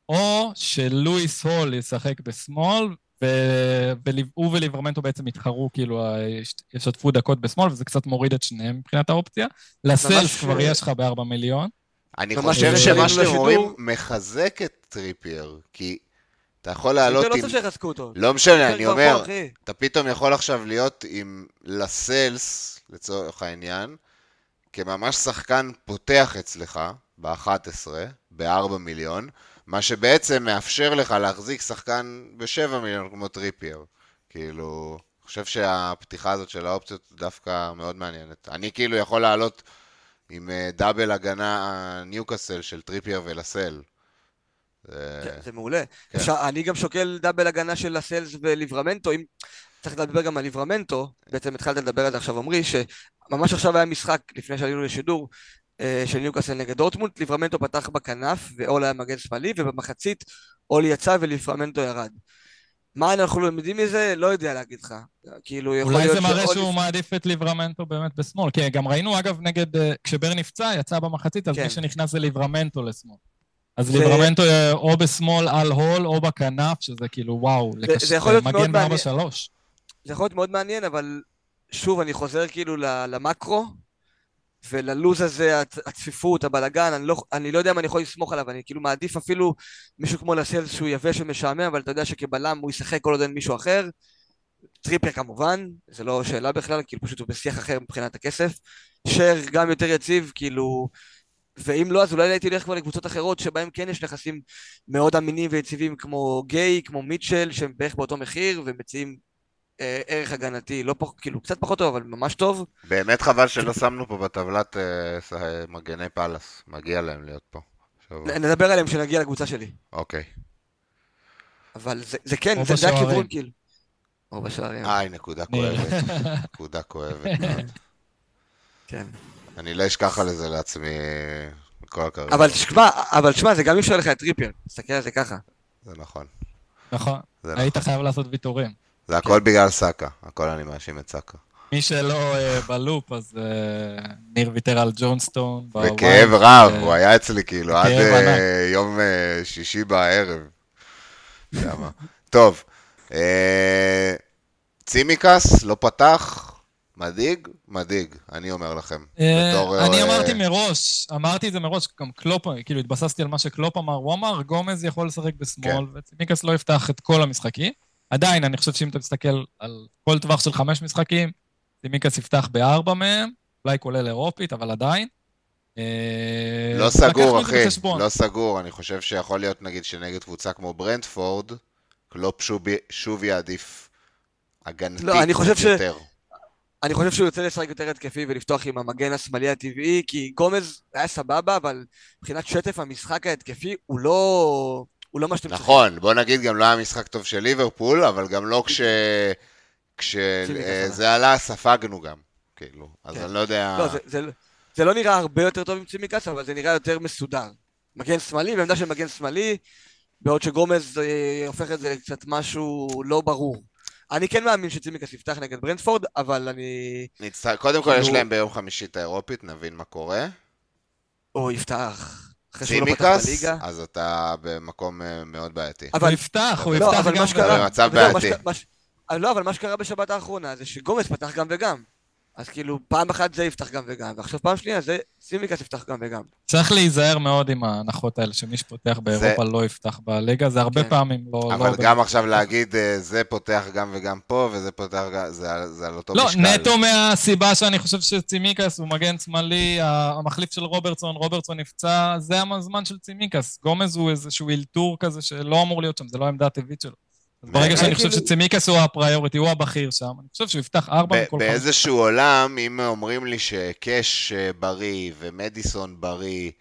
או שלואיס הול ישחק בשמאל, והוא וליברמנטו בעצם יתחרו, כאילו, ישתפו דקות בשמאל, וזה קצת מוריד את שניהם מבחינת האופציה. לסלס כבר יש לך בארבע מיליון. אני חושב שמה שאתם אומרים מחזק את טריפייר, כי אתה יכול זה לעלות לא עם... צריך שיחזקו אותו. לא משנה, אני אומר. אתה פתאום יכול עכשיו להיות עם לסלס, לצורך העניין, כממש שחקן פותח אצלך ב-11, ב-4 מיליון, מה שבעצם מאפשר לך להחזיק שחקן ב-7 מיליון כמו טריפייר. כאילו, אני חושב שהפתיחה הזאת של האופציות דווקא מאוד מעניינת. אני כאילו יכול לעלות עם אה, double הגנה ניוקאסל של טריפייר ולסלס. זה- זה מעולה. כן. אפשר, אני גם שוקל double הגנה של לסלס וליברמנטו, אם צריך לדבר גם על ליברמנטו, בעצם התחלת לדבר על זה עכשיו עמרי, שממש עכשיו היה משחק לפני שעלינו לשידור אה, של ניוקאסל נגד דורטמונד, ליברמנטו פתח בכנף ואול היה מגן שמאלי, ובמחצית אול יצא וליברמנטו ירד. מה אנחנו לומדים מזה? לא יודע להגיד לך. כאילו, יכול אולי להיות זה מראה שהוא מעדיף את ליברמנטו באמת בשמאל. כי גם ראינו, אגב, נגד... אה, כשבר נפצע, יצא במחצית, אז כן. מי שנכנס זה ליברמנטו לשמאל. אז זה- ליברמנטו אה, או בשמאל על הול או בכנף, שזה כאילו וואו, לקש- זה מאוד מגן מעניין. ב-4-3. זה יכול להיות מאוד מעניין, אבל שוב, אני חוזר כאילו למקרו, וללוז הזה, הצ- הצפיפות, הבלגן, אני לא, אני לא יודע אם אני יכול לסמוך עליו, אני כאילו מעדיף אפילו מישהו כמו לסלס שהוא יבש ומשעמם, אבל אתה יודע שכבלם הוא ישחק כל עוד אין מישהו אחר. טריפר כמובן, זה לא שאלה בכלל, כאילו פשוט הוא בשיח אחר מבחינת הכסף. שר גם יותר יציב, כאילו... ואם לא, אז אולי הייתי הולך כבר לקבוצות אחרות שבהם כן יש נכסים מאוד אמינים ויציבים כמו גיי, כמו מיטשל, שהם בערך באותו מחיר ומציעים אה, ערך הגנתי, לא פח, כאילו קצת פחות טוב, אבל ממש טוב. באמת חבל שלא שמנו פה בטבלת אה, אה, מגני פאלאס. מגיע להם להיות פה. נ- נדבר עליהם כשנגיע לקבוצה שלי. אוקיי. אבל זה, זה כן, זה, זה הכיוון, בשוערים. כאילו. או בשערים, איי, נקודה ניר. כואבת. נקודה כואבת מאוד. כן. אני לא אשכח על זה לעצמי כל הקריירה. אבל תשמע, אבל תשמע, זה גם אי אפשר לך את טריפר, תסתכל על זה ככה. זה נכון. נכון, היית נכון. חייב לעשות ויתורים. זה הכל בגלל סאקה. הכל אני מאשים את סאקה. מי שלא אה, בלופ, אז אה, ניר ויתר על ג'ונסטון. בכאב רב, אה, הוא היה אצלי כאילו עד ענק. יום אה, שישי בערב. למה? טוב. אה, צימקס לא פתח, מדאיג? מדאיג, אני אומר לכם. בתור, אני אמרתי מראש, אמרתי את זה מראש, גם קלופ, כאילו התבססתי על מה שקלופ אמר, הוא אמר, גומז יכול לשחק בשמאל, כן. וצימקס לא יפתח את כל המשחקים. עדיין, אני חושב שאם אתה מסתכל על כל טווח של חמש משחקים, צימקס יפתח בארבע מהם, אולי כולל אירופית, אבל עדיין. אה, לא סגור, אחי. לא סגור. אני חושב שיכול להיות, נגיד, שנגד קבוצה כמו ברנדפורד, קלופ שוב, שוב יעדיף הגנתית לא, אני חושב ש- יותר. אני חושב שהוא יוצא לשחק יותר התקפי ולפתוח עם המגן השמאלי הטבעי, כי גומז היה סבבה, אבל מבחינת שטף המשחק ההתקפי הוא לא... הוא לא מה שאתם צריכים. נכון, בוא נגיד גם לא היה משחק טוב של ליברפול, אבל גם לא כש... כשזה עלה, ספגנו גם, כאילו. אז כן. אני לא יודע... לא, זה, לא נראה הרבה יותר טוב עם צימקס, אבל זה נראה יותר מסודר. מגן שמאלי, בעמדה של מגן שמאלי, בעוד שגומז אה, הופך את זה לקצת משהו לא ברור. אני כן מאמין שצימקס יפתח נגד ברנדפורד, אבל אני... קודם כל יש כאילו- להם ביום חמישי את האירופית, נבין מה קורה. הוא יפתח. אחרי שהוא לא פתח צימקס, בליגה. אז אתה במקום אה, מאוד בעייתי. הוא אבל יפתח, הוא לא, יפתח אבל גם מה שקרה- זה מצב וזהו, מה בעייתי. אה, לא, אבל מה שקרה בשבת האחרונה זה שגומז פתח גם וגם. אז כאילו, פעם אחת זה יפתח גם וגם, ועכשיו פעם שנייה זה סימיקס יפתח גם וגם. צריך להיזהר מאוד עם ההנחות האלה, שמי שפותח באירופה לא יפתח בליגה, זה הרבה כן. פעמים לא... אבל לא גם באמת. עכשיו להגיד, אה, זה פותח גם וגם פה, וזה פותח גם, זה זה על אותו לא, משקל. נטו מהסיבה שאני חושב שצימיקס הוא מגן שמאלי, המחליף של רוברטסון, רוברטסון נפצע, זה הזמן של צימיקס. גומז הוא איזשהו אלתור כזה שלא אמור להיות שם, זה לא העמדה הטבעית שלו. אז ברגע אני שאני חושב שצימיקס הוא הפריוריטי, הוא הבכיר שם, אני חושב שהוא יפתח ארבע מכל חמש. באיזשהו עולם, אם אומרים לי שקאש אה, בריא, ומדיסון בריא,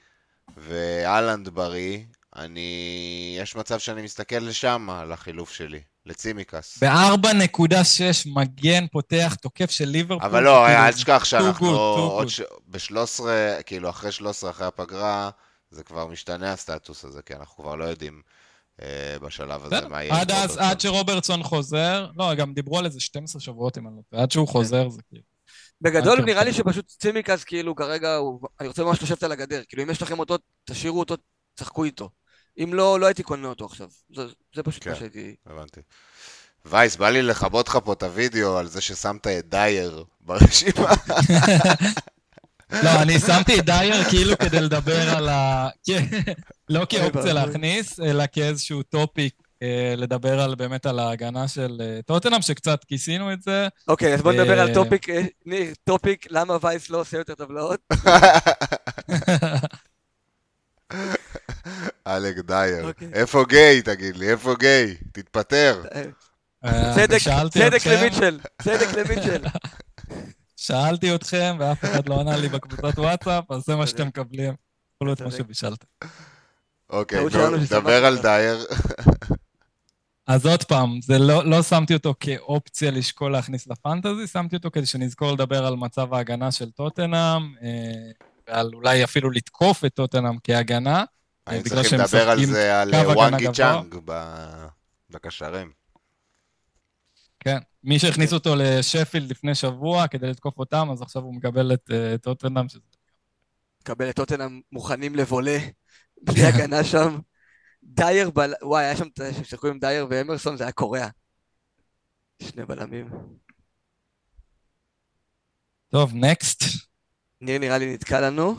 ואלנד בריא, אני... יש מצב שאני מסתכל לשם, על החילוף שלי, לצימקס. ב-4.6 מגן פותח תוקף של ליברפול. אבל לא, אל תשכח שאנחנו עוד. ש... ב-13, כאילו אחרי 13, אחרי הפגרה, זה כבר משתנה הסטטוס הזה, כי אנחנו כבר לא יודעים בשלב הזה. מה יהיה. עד אז. עד שרוברטסון חוזר, לא, גם דיברו על איזה 12 שבועות אם אני לא טועה, עד שהוא חוזר זה כאילו. בגדול נראה לי. שפשוט צימקס כאילו כרגע הוא... אני רוצה ממש לשבת על הגדר. כאילו אם יש לכם אותו, תשאירו אותו, תשחקו איתו. אם לא, לא הייתי קונה אותו עכשיו. זה, זה פשוט מה כן. שהייתי... הבנתי. וייס, בא לי לכבות לך פה את הוידאו על זה ששמת את דייר ברשימה. לא, אני שמתי את דייר כאילו כדי לדבר על ה... כן, לא כאופציה ואבוי. להכניס, אלא כאיזשהו topic, אה, לדבר על באמת על ההגנה של אה, טוטנאם, שקצת כיסינו את זה. אוקיי, אז בוא נדבר אה, על topic, אה, ניר, topic, למה וייס לא עושה יותר טבלאות? אלק דייר. אוקיי. איפה גיי, תגיד לי? איפה גיי? תתפטר. אה, צדק, למיטשל, צדק למיטשל. שאלתי אתכם, ואף אחד לא ענה לי בקבוצת וואטסאפ, אז זה מה שאתם. מקבלים. תקבלו את מה. שבישלתם. אוקיי, דבר על. דייר. אז עוד פעם, זה לא, לא שמתי אותו כאופציה לשקול להכניס לפנטזי, שמתי אותו כדי שנזכור לדבר על מצב ההגנה של טוטנאם, אה, ועל אולי אפילו לתקוף את טוטנאם כהגנה. היינו בגלל צריכים לדבר על זה, על הגנה וואנגי. צ'אנג ב- בקשרים. כן. מי שהכניס אותו לשפילד לפני שבוע כדי לתקוף אותם, אז עכשיו הוא מקבל את אה, טוטנאם, מקבל את טוטנאם מוכנים לבולה, בלי הגנה שם. דייר בל... וואי, היה שם, ששיחקו עם דייר ואמרסון, זה היה קורע. שני בלמים. טוב, נקסט. ניר נראה לי נתקע לנו.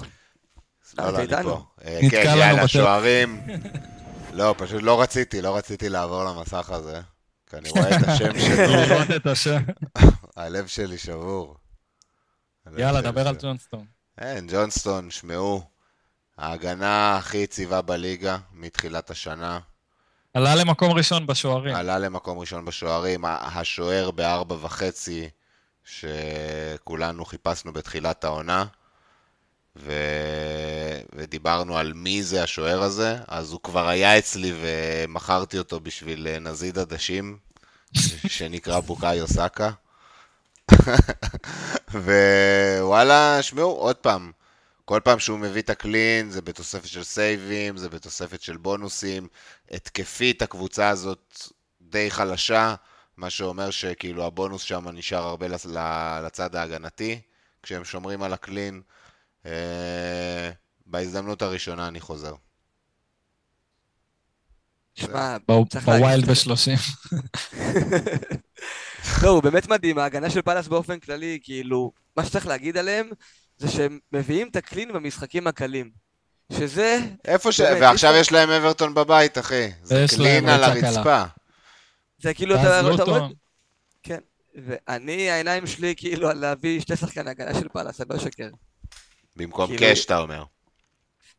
לא, לא, אני? פה. אה, נתקע כן, לנו יאללה, בטלפון. שוערים. לא, פשוט לא רציתי, לא רציתי לעבור למסך הזה. כי אני רואה את השם שלי, לראות את השם. הלב שלי שבור. יאללה, דבר על. ג'ונסטון. כן, ג'ונסטון, שמעו, ההגנה הכי יציבה בליגה מתחילת השנה. עלה למקום ראשון בשוערים. עלה למקום ראשון בשוערים, השוער בארבע וחצי, שכולנו חיפשנו בתחילת העונה, ו... ודיברנו על מי זה השוער הזה, אז הוא כבר היה אצלי ומכרתי אותו בשביל אה, נזיד עדשים, שנקרא בוקאיו סאקה. ווואלה, שמעו, עוד פעם, כל פעם שהוא מביא את הקלין, זה בתוספת של סייבים, זה בתוספת של בונוסים. התקפית, הקבוצה הזאת די חלשה, מה שאומר שכאילו הבונוס שם נשאר הרבה לצד ההגנתי, כשהם שומרים על ה clean. אה, בהזדמנות הראשונה אני חוזר. שמע, ב- צריך ב wild להגיד- ב-30. לא, הוא באמת מדהים, ההגנה של פאלאס באופן כללי, כאילו, מה שצריך להגיד עליהם, זה שהם מביאים את ה clean במשחקים הקלים. שזה, איפה ש... ועכשיו יש- להם אברטון בבית, אחי. זה קלין על. הרצפה. זה כאילו, אתה רואה. כן, ואני, העיניים שלי כאילו על להביא שתי שחקני הגנה של פאלאס, אני לא אשקר. במקום כאילו- קאש, אתה אומר.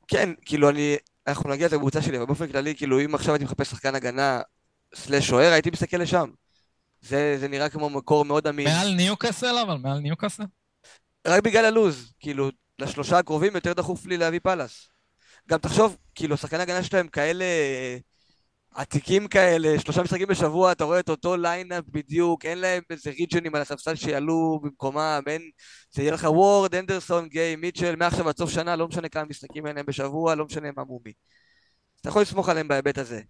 כן, כאילו אני, אנחנו נגיע לקבוצה שלי, אבל באופן כללי, כאילו אם עכשיו הייתי מחפש שחקן הגנה סלש שוער, הייתי מסתכל לשם. זה, זה נראה כמו מקור מאוד אמין. מעל ניוקאסל אבל? מעל ניוקאסל? רק בגלל הלוז, כאילו, לשלושה הקרובים יותר דחוף לי להביא פאלאס. גם תחשוב, כאילו, שחקני הגנה שלהם כאלה עתיקים כאלה, שלושה משחקים בשבוע, אתה רואה את אותו lineup בדיוק, אין להם איזה ריג'נים על הספסל שיעלו במקומם, אין... זה יהיה לך וורד, אנדרסון, גיי, מיטשל, מעכשיו עד סוף שנה, לא משנה כמה משחקים אין להם בשבוע, לא משנה מה מול מי. אתה יכול לסמוך עליהם בהיבט הזה.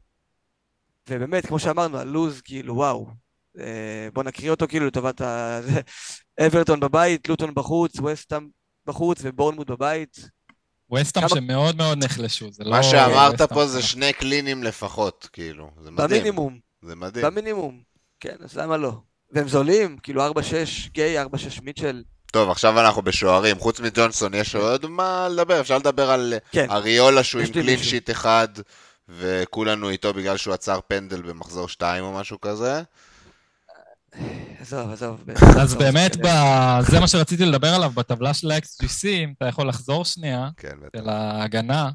ובאמת, כמו שאמרנו, הלוז, כאילו, וואו. אה, בוא נקריא אותו כאילו לטובת ה... אברטון בבית, לוטון בחוץ, וסטאם בחוץ ובורנמוט בבית. ווסטאם שמאוד מאוד נחלשו, זה לא... מה שאמרת פה זה שני קלינים לפחות, כאילו, זה מדהים. במינימום. זה מדהים. במינימום, כן, אז למה לא? והם זולים, כאילו 4-6 גיי, 4-6 מיטשל. טוב, עכשיו אנחנו בשוערים. חוץ מג'ונסון, יש עוד מה לדבר. אפשר לדבר על כן. אריולה שהוא עם קלין שיט אחד, וכולנו איתו בגלל שהוא עצר פנדל במחזור 2 או משהו כזה. עזוב, עזוב. אז באמת, זה מה שרציתי לדבר עליו בטבלה של ה-XGC, אם אתה יכול לחזור שנייה, כן, של ההגנה.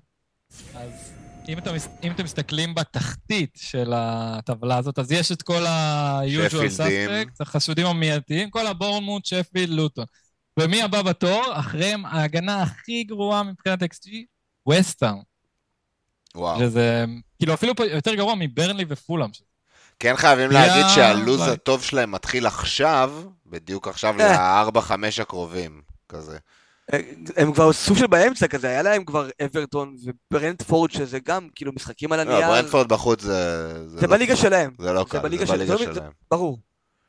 אז אם אתם, אם אתם מסתכלים בתחתית של הטבלה הזאת, אז יש את כל ה-usual suspects, החשודים המיידיים, כל הבורנמוט, שפילד, לוטון. ומי הבא בתור? אחריהם ההגנה הכי גרועה מבחינת XG, וסטארם. וואו. שזה, כאילו אפילו יותר גרוע מברנלי ופולאם, כן חייבים להגיד שהלו"ז הטוב שלהם מתחיל עכשיו, בדיוק עכשיו אה. לארבע, חמש הקרובים, כזה. הם כבר סוג של באמצע כזה, היה להם כבר אברטון וברנדפורד, שזה גם כאילו משחקים על הנייר. לא, ברנדפורד בחוץ זה... זה לא בליגה שלהם. זה לא קל, זה בליגה שלהם. ברור.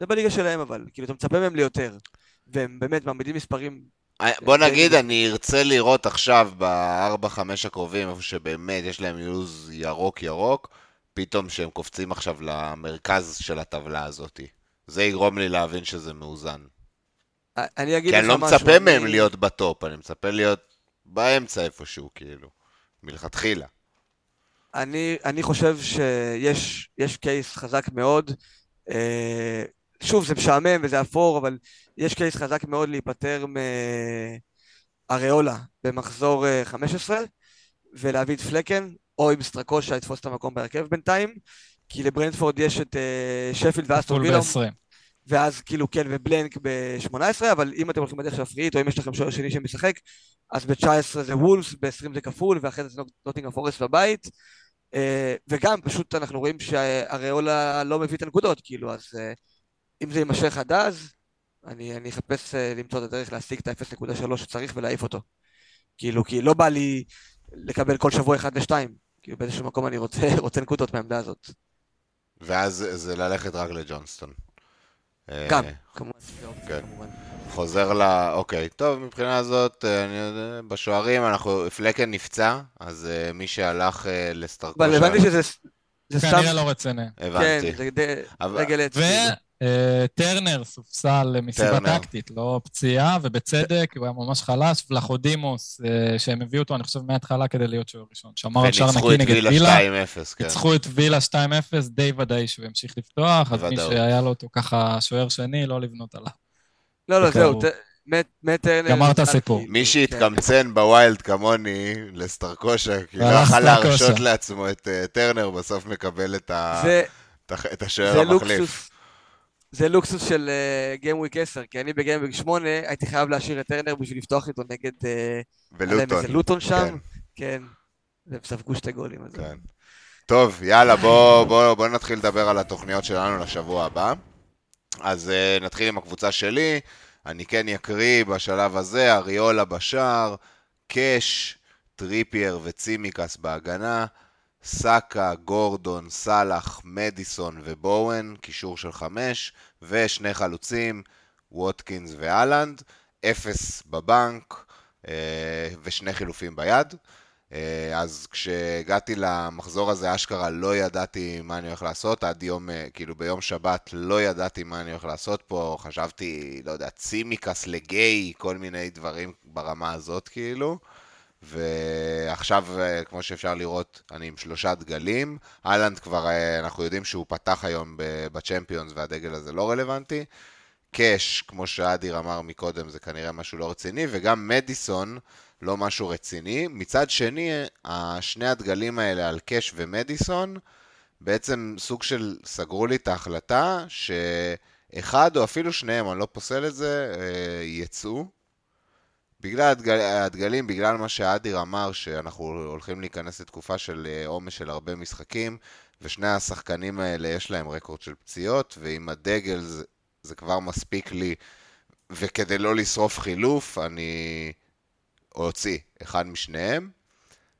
זה בליגה שלהם אבל, כאילו אתה מצפה מהם ליותר. והם באמת מעמידים מספרים... אה, בוא נגיד, אני ארצה לראות עכשיו בארבע, חמש הקרובים, איפה שבאמת יש להם לו"ז ירוק-ירוק. פתאום שהם קופצים עכשיו למרכז של הטבלה הזאת. זה יגרום לי להבין שזה מאוזן. אני אגיד לך משהו. כי אני לא מצפה אני... מהם להיות בטופ, אני מצפה להיות באמצע איפשהו, כאילו, מלכתחילה. אני, אני חושב שיש קייס חזק מאוד. אה, שוב, זה משעמם וזה אפור, אבל יש case חזק מאוד להיפטר מאריולה במחזור 15, אה, ולהביא את פלקן, או אם סטרקושה יתפוס את המקום בהרכב בינתיים, כי לברנדפורד יש את אה, שפילד ואסטון וילה. ואז כאילו כן ו blank ב-18, אבל אם אתם הולכים בדרך של ה free hit, או אם יש לכם שוער שני שמשחק, אז ב-19 זה וולבס, ב-20 זה כפול, ואחרי זה נוטינג פורסט בבית. אה, וגם פשוט אנחנו רואים שהריאולה לא מביא את הנקודות, כאילו, אז uh, אם זה יימשך עד אז, אני, אני אחפש uh, למצוא את הדרך להשיג את ה-0.3 שצריך ולהעיף אותו. כאילו, כי לא בא לי לקבל כל שבוע 1 ו-2. כאילו באיזשהו מקום אני רוצה, רוצה נקודות מהעמדה הזאת. ואז זה ללכת רק לג'ונסטון. גם, אה, כמובן. כן. חוזר ל... אוקיי, טוב, מבחינה הזאת, אה, אני יודע, בשוערים אנחנו... פלקן נפצע, אז uh, מי שהלך לסטרקושה... אבל הבנתי שזה סתם... כנראה לא רציני. הבנתי. כן, זה רגל עץ. אה, טרנר סופסל מסיבה טקטית, לא פציעה, ובצדק, הוא היה ממש חלש. ולחודימוס, אה, שהם הביאו אותו, אני חושב, מההתחלה כדי להיות שוער ראשון. שמר על שער נקי נגד וילה. וניצחו את וילה 2-0, כן. ניצחו את וילה 2-0, די ודאי שהוא ימשיך לפתוח, אז מי שהיה לו אותו ככה שוער שני, לא לבנות עליו. לא, לא, זהו, מת טרנר... גמר את הסיפור. מי שהתקמצן ב wild כמוני לסטרקושה, כי לא יכול להרשות לעצמו את אה, טרנר, בסוף מקבל את השוער המחליף. זה לוקסוס של gameweek אה, 10, כי אני ב gameweek 8 הייתי חייב להשאיר את טרנר בשביל לפתוח איתו נגד... ולוטון. אה, לוטון שם, כן. כן. והם ספגו שתי גולים. כן. טוב, יאללה, בואו בוא, בוא נתחיל לדבר על התוכניות שלנו לשבוע הבא. אז אה, נתחיל עם הקבוצה שלי. אני כן אקריא בשלב הזה, אריולה בשער, קאש, טריפייר וצימקס בהגנה. סאקה, גורדון, סאלח, מדיסון ובואן, קישור של חמש, ושני חלוצים, ווטקינס והאלנד, אפס בבנק אה, ושני חילופים ביד. אה, אז כשהגעתי למחזור הזה, אשכרה לא ידעתי מה אני הולך לעשות, עד יום, אה, כאילו ביום שבת לא ידעתי מה אני הולך לעשות פה, חשבתי, לא יודע, צימקס לגיי, כל מיני דברים ברמה הזאת, כאילו. ועכשיו, אה, כמו שאפשר לראות, אני עם שלושה דגלים. איילנד כבר, אה, אנחנו יודעים שהוא פתח היום בצ'מפיונס והדגל הזה לא רלוונטי. קאש, כמו שאדיר אמר מקודם, זה כנראה משהו לא רציני, וגם מדיסון, לא משהו רציני. מצד שני, שני הדגלים האלה על קאש ומדיסון, בעצם סוג של סגרו לי את ההחלטה שאחד או אפילו שניהם, אני לא פוסל את זה, אה, יצאו. בגלל הדגל, הדגלים, בגלל מה שאדיר אמר, שאנחנו הולכים להיכנס לתקופה של אה, עומס של הרבה משחקים, ושני השחקנים האלה יש להם רקורד של פציעות, ועם הדגל זה, זה כבר מספיק לי, וכדי לא לשרוף חילוף, אני אוציא אחד משניהם.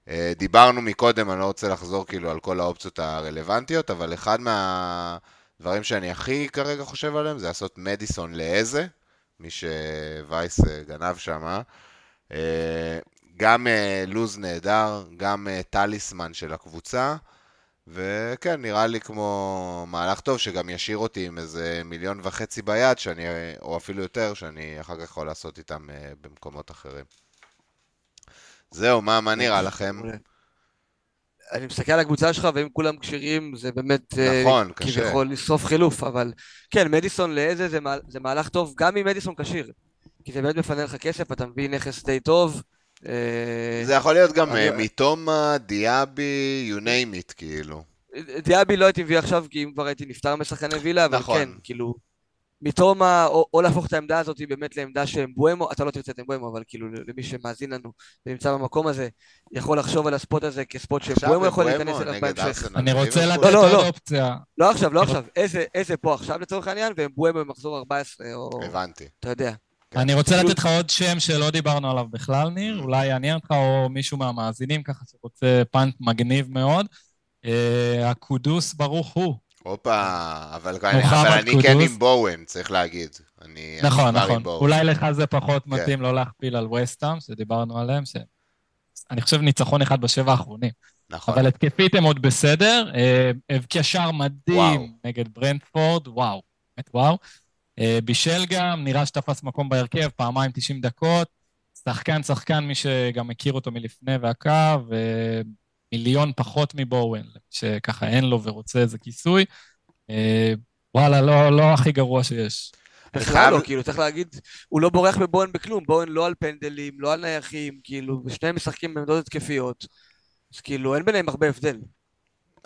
אה, דיברנו מקודם, אני לא רוצה לחזור כאילו על כל האופציות הרלוונטיות, אבל אחד מהדברים שאני הכי כרגע חושב עליהם זה לעשות מדיסון לאיזה, מי שווייס אה, גנב שם. אה, גם לוז נהדר, גם טליסמן של הקבוצה, וכן, נראה לי כמו מהלך טוב, שגם ישאיר אותי עם איזה מיליון וחצי ביד, שאני, או אפילו יותר, שאני אחר כך יכול לעשות איתם במקומות אחרים. זהו, מה, מה נראה לכם? אני מסתכל על הקבוצה שלך, ואם כולם כשירים, זה באמת... אה, נכון, קשה. כביכול לשרוף חילוף, אבל כן, מדיסון לאיזה זה, זה מהלך טוב, גם אם מדיסון כשיר. כי זה באמת מפנה לך כסף, אתה מביא נכס די טוב. אה, זה יכול להיות גם אה, מתומה, דיאבי, you name it, כאילו. דיאבי לא הייתי מביא עכשיו, כי אם כבר הייתי נפטר משחקני וילה, אבל נכון. כן, כאילו... מתומה, או, או להפוך את העמדה הזאת באמת לעמדה שאמבואמו, אתה לא תרצה את אמבואמו, אבל כאילו למי שמאזין לנו ונמצא במקום הזה, יכול לחשוב על הספוט הזה כספוט שאמבואמו יכול להיכנס אליו בהמשך. אני רוצה לתת לא, לא, לא. אופציה. לא עכשיו, לא עכשיו, איזה, איזה פה עכשיו לצורך העניין, ואמבואמו במחזור 14, או... הבנתי. אתה יודע. אני רוצה לתת לך עוד שם שלא דיברנו עליו בכלל, ניר, אולי יעניין אותך, או מישהו מהמאזינים ככה שרוצה פאנט מגניב מאוד. אה, הקודוס ברוך הוא. הופה, אבל, אבל אני כן עם בואוין, צריך להגיד. אני, נכון, אני נכון. אולי לך זה פחות כן. מתאים לא להכפיל על וסטאם, שדיברנו עליהם, ש... אני חושב ניצחון אחד בשבע האחרונים. נכון. אבל התקפית הם עוד בסדר. אה, הבקיע שער מדהים וואו. נגד ברנדפורד, וואו, באמת וואו. אה, בישל גם, נראה שתפס מקום בהרכב, פעמיים 90 דקות. שחקן, שחקן, מי שגם מכיר אותו מלפני והקו, מיליון פחות מבואוין, שככה אין לו ורוצה איזה כיסוי. אה, וואלה, לא, לא הכי גרוע שיש. בכלל לא, כאילו, צריך להגיד, הוא לא בורח בבואן בכלום, בואן לא על פנדלים, לא על נייחים, כאילו, ושניהם משחקים בעמדות התקפיות, אז כאילו, אין ביניהם הרבה הבדל.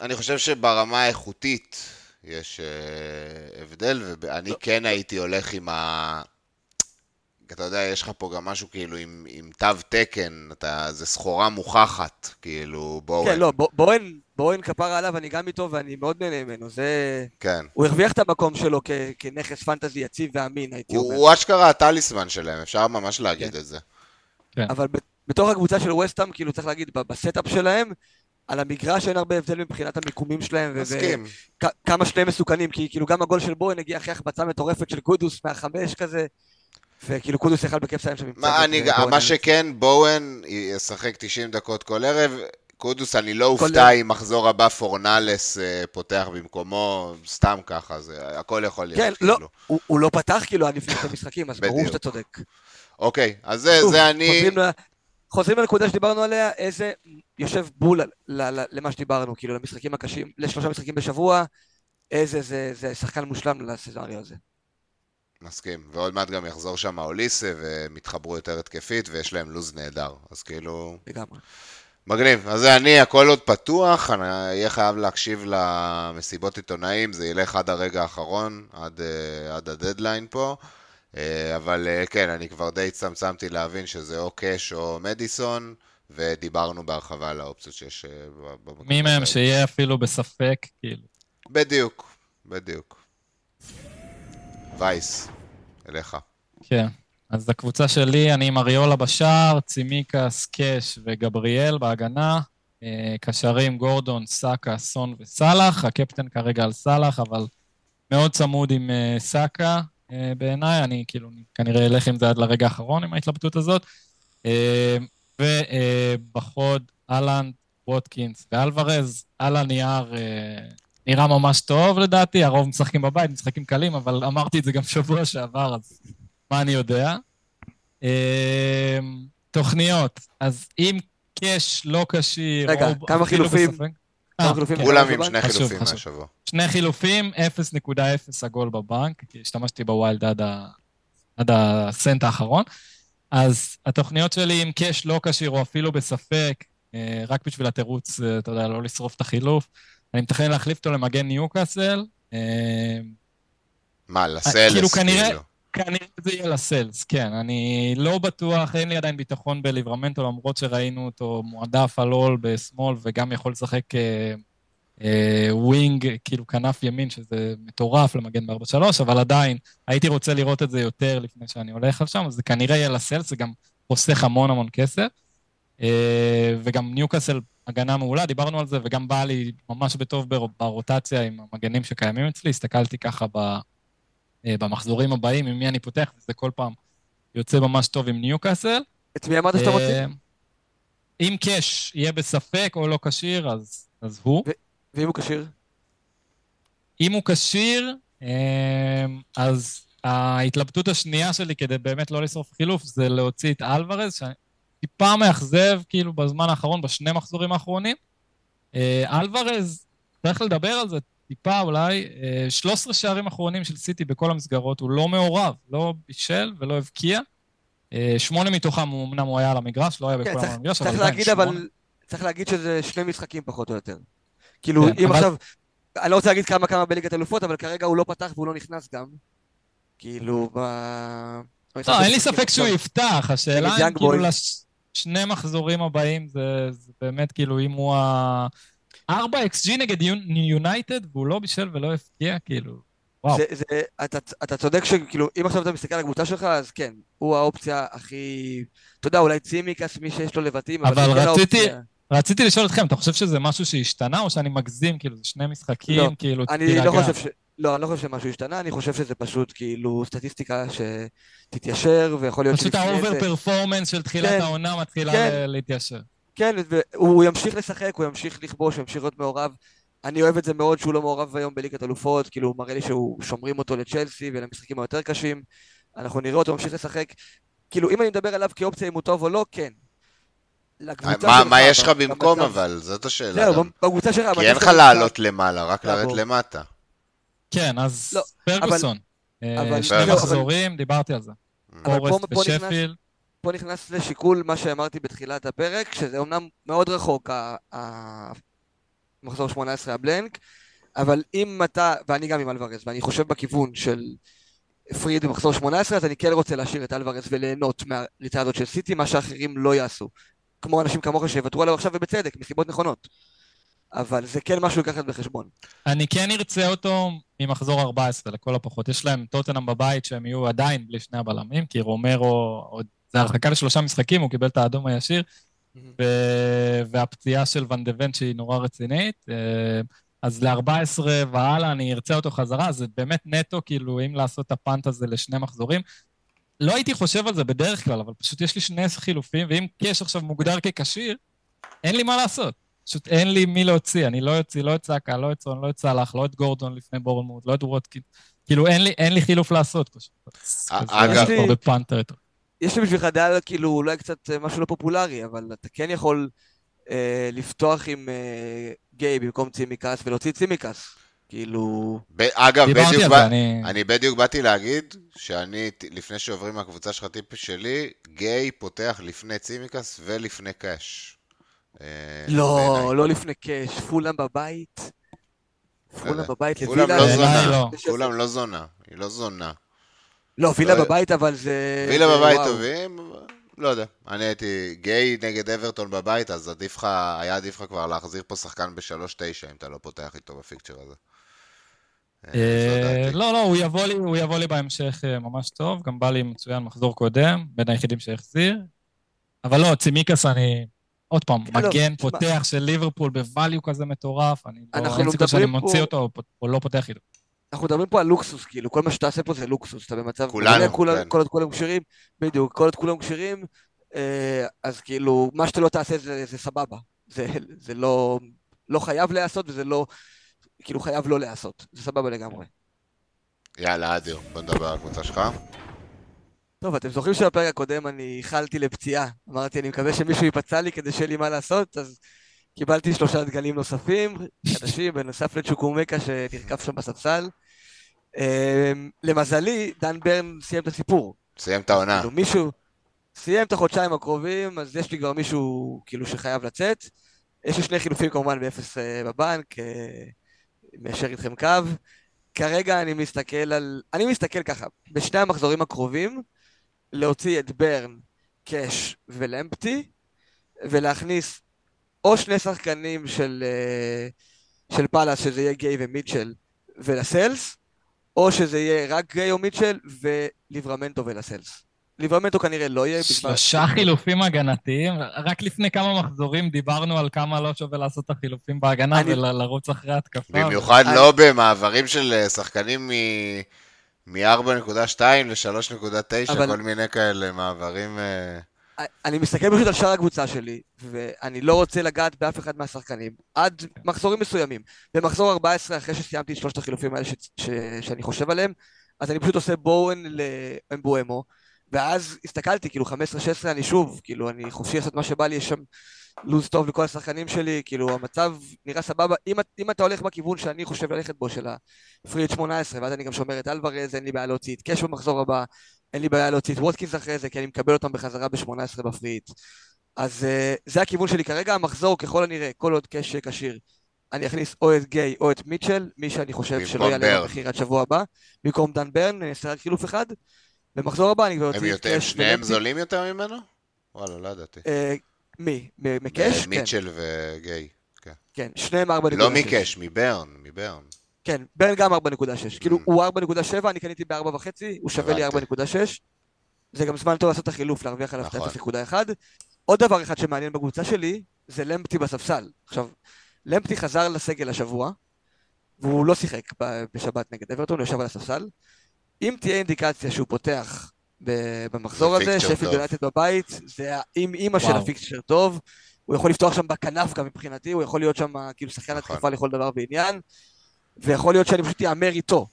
אני חושב שברמה האיכותית יש uh, הבדל, ואני לא. כן הייתי הולך עם ה... אתה יודע, יש לך פה גם משהו כאילו עם, עם תו תקן, אתה, זה סחורה מוכחת, כאילו, בואוין. כן, לא, בואוין, בואוין כפרה עליו, אני גם איתו ואני מאוד נהנה ממנו, זה... כן. הוא הרוויח את המקום שלו כ, כנכס פנטזי יציב ואמין, הייתי הוא, אומר. הוא אשכרה הטליסמן שלהם, אפשר ממש להגיד כן. את זה. כן. אבל בתוך הקבוצה של וסטאם, כאילו, צריך להגיד, ב setup שלהם, על המגרש אין הרבה הבדל מבחינת המיקומים שלהם. מסכים. וכמה שניהם מסוכנים, כי כאילו גם הגול של בואן הגיע אחרי החבצה מטורפת של קודוס מהחמש כזה. וכאילו קודוס יכל בכיף סיים שם. מה, אני, מה שכן, בואן ישחק 90 דקות כל ערב. קודוס, אני לא אופתע אם מחזור הבא פורנלס אה, פותח במקומו, סתם ככה, זה הכל יכול להיות. כן, לא, כאילו. הוא, הוא לא פתח כאילו עד לפני המשחקים, אז ברור שאתה צודק. אוקיי, אז זה, שוב, זה אני... חוזרים, חוזרים לנקודה שדיברנו עליה, איזה יושב בול למה שדיברנו, כאילו למשחקים הקשים, לשלושה משחקים בשבוע, איזה זה, זה שחקן מושלם לסצנריו הזה. מסכים, ועוד מעט גם יחזור שם אוליסה והם יתחברו יותר התקפית ויש להם לו"ז נהדר, אז כאילו... לגמרי. מגניב, אז זה אני, הכל עוד פתוח, אני אהיה חייב להקשיב למסיבות עיתונאים, זה ילך עד הרגע האחרון, עד, אה, עד הדדליין פה, אה, אבל אה, כן, אני כבר די צמצמתי להבין שזה או קאש או מדיסון, ודיברנו בהרחבה על האופציות שיש במקום. מי מהם שיהיה אפילו בספק, כאילו. בדיוק, בדיוק. וייס, אליך. כן, אז הקבוצה שלי, אני עם אריולה בשער, צימיקס, קאש וגבריאל בהגנה. אה, קשרים גורדון, סאקה, סון וסאלח. הקפטן כרגע על סאלח, אבל מאוד צמוד עם אה, סאקה אה, בעיניי. אני כאילו כנראה אלך עם זה עד לרגע האחרון עם ההתלבטות הזאת. ובחוד, אהלנד, ווטקינס ואלוורז. על הנייר נראה ממש טוב לדעתי, הרוב משחקים בבית, משחקים קלים, אבל אמרתי את זה גם שבוע שעבר, אז מה אני יודע? אמ, תוכניות, אז אם קאש לא כשיר... רגע, כמה חילופים? אה, כן. כולם עם שני חילופים מהשבוע. שני חילופים, 0.0 עגול בבנק, כי השתמשתי ב wild עד הסנט האחרון. אז התוכניות שלי עם קאש לא כשיר או אפילו בספק, אה, רק בשביל התירוץ, אה, אתה יודע, לא לשרוף את החילוף. אני מתכנן להחליף אותו למגן ניוקאסל. מה, לסלס, כאילו? כנראה, כנראה זה יהיה לסלס, כן. אני לא בטוח, אין לי עדיין ביטחון בליברמנטו, למרות שראינו אותו מועדף על הול בשמאל, וגם יכול לשחק אה, אה, wing, כאילו כנף ימין, שזה מטורף למגן ב-4-3, אבל עדיין, הייתי רוצה לראות את זה יותר לפני שאני הולך על שם, אז זה כנראה יהיה לסלס, זה גם חוסך המון המון כסף. אה, וגם ניוקאסל הגנה מעולה, דיברנו על זה, וגם בא לי ממש בטוב ברוטציה עם המגנים שקיימים אצלי, הסתכלתי ככה ב... אה, במחזורים הבאים, עם מי אני פותח, וזה כל פעם יוצא ממש טוב עם ניוקאסל. את מי אמרת שאתה מוציא? אה, אם קאש יהיה בספק או לא כשיר, אז, אז הוא. ואם הוא כשיר? אם הוא כשיר, אה, אז ההתלבטות השנייה שלי כדי באמת לא לשרוף חילוף זה להוציא את אלוורז, שטיפה מאכזב כאילו בזמן האחרון, בשני מחזורים האחרונים. אלוורז, צריך לדבר על זה, טיפה אולי, 13 אה, שערים אחרונים של סיטי בכל המסגרות, הוא לא מעורב, לא בישל ולא הבקיע. אה, שמונה מתוכם, אמנם הוא היה על המגרש, לא היה כן, בכל המגרש, אבל עדיין שמונה. אבל צריך להגיד שזה שני משחקים פחות או יותר. כאילו, כן, אם אבל... עכשיו, אני לא רוצה להגיד כמה כמה בליגת אלופות, אבל כרגע הוא לא פתח והוא לא נכנס גם. כאילו, ב... לא, אין לי ספק שהוא יפתח, השאלה אם כאילו לשני מחזורים הבאים זה, זה באמת כאילו אם הוא ה... 4 XG נגד יונייטד, והוא לא בישל ולא הפקיע, כאילו, וואו. זה, זה, אתה, אתה צודק שכאילו, אם עכשיו אתה מסתכל על הקבוצה שלך, אז כן, הוא האופציה הכי... אתה יודע, אולי צימקס, מי שיש לו לבטים, אבל, אבל כן רציתי... האופציה... רציתי לשאול אתכם, אתה חושב שזה משהו שהשתנה, או שאני מגזים, כאילו, זה שני משחקים, לא, כאילו, אני תירגע. לא חושב ש... לא, אני לא חושב שמשהו השתנה, אני חושב שזה פשוט כאילו סטטיסטיקה שתתיישר, ויכול להיות פשוט ה over performance של תחילת כן, העונה מתחילה כן. להתיישר. כן, והוא ימשיך לשחק, הוא ימשיך לכבוש, הוא ימשיך להיות מעורב. אני אוהב את זה מאוד שהוא לא מעורב היום בליגת אלופות, כאילו הוא מראה לי שהוא שומרים אותו לצ'לסי ולמשחקים היותר קשים. אנחנו נראה אותו ממשיך לשחק. כאילו, אם אני מדבר עליו כאופציה אם הוא טוב או לא, כן. מה, מה יש לך במקום אבל? זאת השאלה. זהו, בקבוצה שלך... כי אין לך לעלות למעלה, רק לרדת למטה. כן, אז לא, פרגוסון. אה, שני מחזורים, דיברתי על זה. אורסט ושפיל. פה נכנס לשיקול מה שאמרתי בתחילת הפרק, שזה אומנם מאוד רחוק, המחזור 18 הבלנק, אבל אם אתה, ואני גם עם אלוורז, ואני חושב בכיוון של פריד במחזור 18, אז אני כן רוצה להשאיר את אלוורז וליהנות מהריצה הזאת של סיטי, מה שאחרים לא יעשו. כמו אנשים כמוך שיוותרו עליו עכשיו ובצדק, מסיבות נכונות. אבל זה כן משהו לקחת בחשבון. אני כן ארצה אותו ממחזור 14, לכל הפחות. יש להם טוטנאם בבית שהם יהיו עדיין בלי שני הבלמים, כי רומרו עוד זה הרחקה לשלושה משחקים, הוא קיבל את האדום הישיר, והפציעה של דה ונט שהיא נורא רצינית. אה, אז ל-14 והלאה אני ארצה אותו חזרה, זה באמת נטו, כאילו, אם לעשות את הפאנט הזה לשני מחזורים. לא הייתי חושב על זה בדרך כלל, אבל פשוט יש לי שני חילופים, ואם קאש עכשיו מוגדר ככשיר, אין לי מה לעשות. פשוט אין לי מי להוציא, אני לא אוציא לא את סאקה, לא את סון, לא את סאלח, לא את גורדון לפני בורנמוט, לא את וודקין. כאילו, אין לי, אין לי חילוף לעשות פשוט. אגב, יש לי בשבילך דעה, כאילו, אולי קצת אה, משהו לא פופולרי, אבל אתה כן יכול אה, לפתוח עם אה, גיי במקום צימקס ולהוציא צימקס. כאילו... ב- אגב, בדיוק, בא, אני... אני בדיוק באתי להגיד שאני, לפני שעוברים מהקבוצה שלך טיפ שלי, גיי פותח לפני צימקס ולפני קאש. אה, לא, בעיני. לא לפני קאש, פולאם בבית. פולאם בבית לווילה. פולאם לא זונה, לא. פולאם לא זונה, היא לא זונה. לא, וילה לא, בבית, אבל זה... וילה בבית טובים, לא יודע. אני הייתי גיי נגד אברטון בבית, אז עדיף לך, היה עדיף לך כבר להחזיר פה שחקן ב-3-9, אם אתה לא פותח איתו בפיקצ'ר הזה. אה, לא, לא, הוא יבוא, לי, הוא יבוא לי בהמשך אה, ממש טוב, גם בא לי מצוין מחזור קודם, בין היחידים שהחזיר. אבל לא, צימיקס אני, עוד פעם, כן, לא, מגן, פותח של ליברפול בvalue כזה מטורף, אני לא, אין סיכוי שאני מוציא אותו או לא פותח איתו. אנחנו מדברים פה על לוקסוס, כאילו, כל מה שאתה עושה פה זה לוקסוס, אתה במצב... כולנו, כן. כל עוד כולם כשירים, בדיוק, כל עוד כולם כשירים, אה, אז כאילו, מה שאתה לא תעשה זה, זה סבבה. זה, זה לא, לא חייב להיעשות, וזה לא, כאילו, חייב לא להיעשות. זה סבבה לגמרי. יאללה, אדיר, בוא נדבר על הקבוצה שלך. טוב, אתם זוכרים שבפרק הקודם אני איחלתי לפציעה. אמרתי, אני מקווה שמישהו ייפצע לי כדי שיהיה לי מה לעשות, אז קיבלתי שלושה דגלים נוספים, חדשים, בנוסף לצ'וקומקה שנרקף שם בספסל. אמ, למזלי, דן ברן סיים את הסיפור. סיים את העונה. כאילו מישהו סיים את החודשיים הקרובים, אז יש לי כבר מישהו כאילו שחייב לצאת. יש לי שני חילופים כמובן באפס אה, בבנק, אה, מיישר איתכם קו. כרגע אני מסתכל על... אני מסתכל ככה, בשני המחזורים הקרובים, להוציא את ברן, קאש ולמפטי, ולהכניס או שני שחקנים של, אה, של פאלאס, שזה יהיה גיי ומיטשל ולסלס, או שזה יהיה רק גיי או מיטשל וליברמנטו ולסלס. ליברמנטו כנראה לא יהיה. שלושה חילופים הגנתיים? רק לפני כמה מחזורים דיברנו על כמה לא שווה לעשות את החילופים בהגנה אני... ולרוץ אחרי התקפה. במיוחד אני... לא במעברים של אה, שחקנים מ-4.2 ל-3.9, אבל... כל מיני כאלה מעברים... אה, אני מסתכל פשוט על שאר הקבוצה שלי, ואני לא רוצה לגעת באף אחד מהשחקנים, עד מחזורים מסוימים. במחזור 14, אחרי שסיימתי את שלושת החילופים האלה ש... ש... שאני חושב עליהם, אז אני פשוט עושה בואן לאמבואמו, ואז הסתכלתי, כאילו 15-16 אני שוב, כאילו אני חופשי לעשות מה שבא לי, יש שם לו"ז טוב לכל השחקנים שלי, כאילו המצב נראה סבבה, אם, אם אתה הולך בכיוון שאני חושב ללכת בו, של הפריד 18, ואז אני גם שומר את אלוורז, אין לי בעיה להוציא את קאש במחזור הבא, אין לי בעיה להוציא את ווטקינס אחרי זה, כי אני מקבל אותם בחזרה ב-18 בפריד. אז uh, זה הכיוון שלי כרגע, המחזור ככל הנראה, כל עוד קאש כשיר, אני אכניס או את גיי או את מיטשל, מי שאני חושב שלא יעלה במחיר עד שבוע הבא, במקום דן ברן, אני אעשה רק חילוף אחד. במחזור הבא אני כבר אוציא את קאש. הם שניהם זולים יותר ממנו? וואלה, לא ידעתי. אה, מי? מקאש? כן. מיטשל וגיי. כן, כן שניהם 4.6. לא מקאש, מברן, מברן. כן, ברן גם 4.6. כאילו, mm. הוא 4.7, אני קניתי ב-4.5, הוא שווה לי 4.6. זה גם זמן טוב לעשות את החילוף, להרוויח עליו את נכון. 0.1. עוד דבר אחד שמעניין בקבוצה שלי, זה למפטי בספסל. עכשיו, למפטי חזר לסגל השבוע, והוא לא שיחק בשבת נגד אברטון, הוא ישב על הספסל. אם תהיה אינדיקציה שהוא פותח במחזור הזה, שפילד יונטד בבית, זה עם אימא של הפיקצ'ר טוב, הוא יכול לפתוח שם בכנף גם מבחינתי, הוא יכול להיות שם כאילו שחקן נכון. התקפה לכל דבר ועניין, ויכול להיות שאני פשוט אהמר איתו.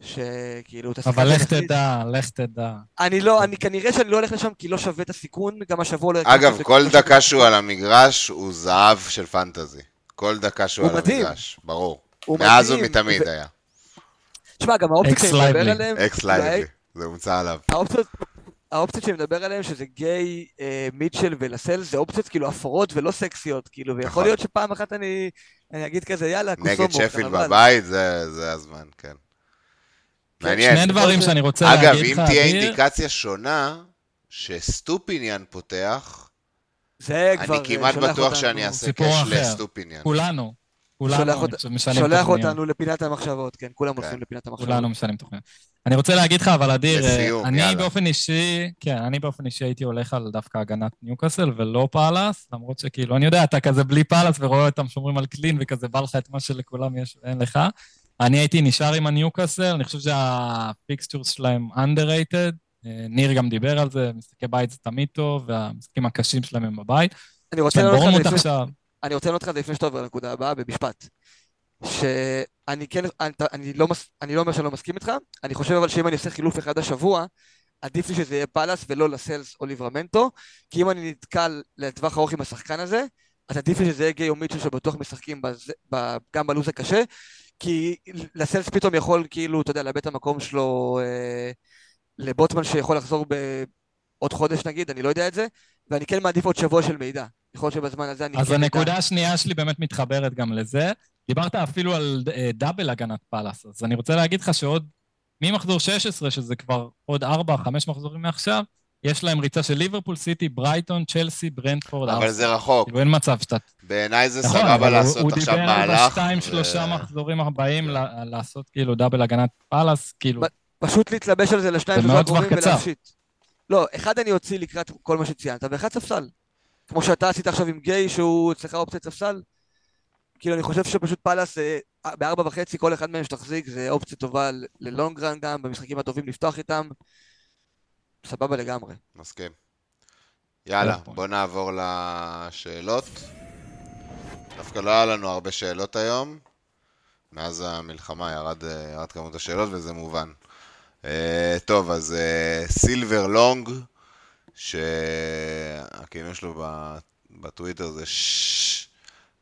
שכאילו, אבל לך תדע, לך תדע. אני לא, אני כנראה שאני לא הולך לשם כי לא שווה את הסיכון, גם השבוע לא... אגב, כל דקה שהוא על המגרש הוא זהב של fantasy. כל דקה שהוא על המגרש, ברור. מאז ומתמיד היה. תשמע, גם האופציות שאני מדבר עליהן... אקס לייבלי, זה הומצא עליו. האופציות שאני מדבר עליהן, שזה גואהי, אה, מיטשל ולאסל, זה אופציות כאילו אפורות ולא סקסיות, כאילו, ויכול נכון. להיות שפעם אחת אני אגיד כזה, יאללה, כוסומו. נגד שפיל בבית, זה הזמן, כן. כן. מעניין. שני דברים שאני רוצה להגיד לך, אגב, אם תהיה אינדיקציה שונה, שסטופיניאן פותח, זה כבר אני כמעט בטוח שאני אעשה קאש לסטופיניאן. כולנו. כולנו שולח אותנו לפינת המחשבות, כן, כולם כן. הולכים לפינת המחשבות. כולנו משנים תוכניות. אני רוצה להגיד לך, אבל אדיר, אני באופן אישי, כן, אני באופן אישי הייתי הולך על דווקא הגנת ניוקאסל ולא פאלאס, למרות שכאילו, אני יודע, אתה כזה בלי פאלאס ורואה אותם שומרים על clean וכזה בא לך את מה שלכולם יש ואין לך. אני הייתי נשאר עם הניוקאסל, אני חושב שה fixtures שלהם underrated, אה, ניר גם דיבר על זה, משחקי בית זה תמיד טוב, והמשחקים הקשים שלהם הם בבית. אני רוצה לענות לך עכשיו... אני רוצה לענות לך לפני שאתה עובר לנקודה הבאה, במשפט. שאני כן, אני, אני, לא, אני לא אומר שאני לא מסכים איתך, אני חושב אבל שאם אני עושה חילוף אחד השבוע, עדיף לי שזה יהיה פאלאס ולא לסלס או ליברמנטו, כי אם אני נתקל לטווח ארוך עם השחקן הזה, אז עדיף לי שזה יהיה גיי או שבטוח משחקים בזה, ב, גם בלו"ז הקשה, כי לסלס פתאום יכול כאילו, אתה יודע, לאבד את המקום שלו אה, לבוטמן שיכול לחזור בעוד חודש נגיד, אני לא יודע את זה, ואני כן מעדיף עוד שבוע של מידע. יכול להיות שבזמן הזה אני... אז כן הנקודה השנייה שלי באמת מתחברת גם לזה. דיברת אפילו על אה, double הגנת פאלאס, אז אני רוצה להגיד לך שעוד ממחזור 16, שזה כבר עוד 4-5 מחזורים מעכשיו, יש להם ריצה של ליברפול, סיטי, ברייטון, צ'לסי, ברנטפורד, אבל זה רחוק. כאילו אין מצב שאתה... בעיניי זה נכון, סבבה לעשות עכשיו מהלך. הוא דיבר על שתיים, שלושה מחזורים הבאים לעשות כאילו דאבל הגנת פאלאס, כאילו... פשוט להתלבש על זה לשניים שלושה קרובים ולהפשיט. לא, אחד אני אוציא לקראת כל מה שציינת, ואחד ספסל. כמו שאתה עשית עכשיו עם גיי, שהוא אצלך אופציית ספסל. כאילו, אני חושב שפשוט פאלאס, אה, בארבע וחצי, כל אחד מהם שתחזיק, זה אופציה טובה ללונגרן גם, במשחקים הטובים לפתוח איתם. סבבה לגמרי. מסכים. יאללה, בוא נעבור לשאלות. דווקא לא היה לנו הרבה שאלות היום. מאז המלחמה ירד, ירד כמות השאלות וזה מובן. Uh, טוב, אז סילבר uh, לונג, שהכינוי שלו בטוויטר זה ששש,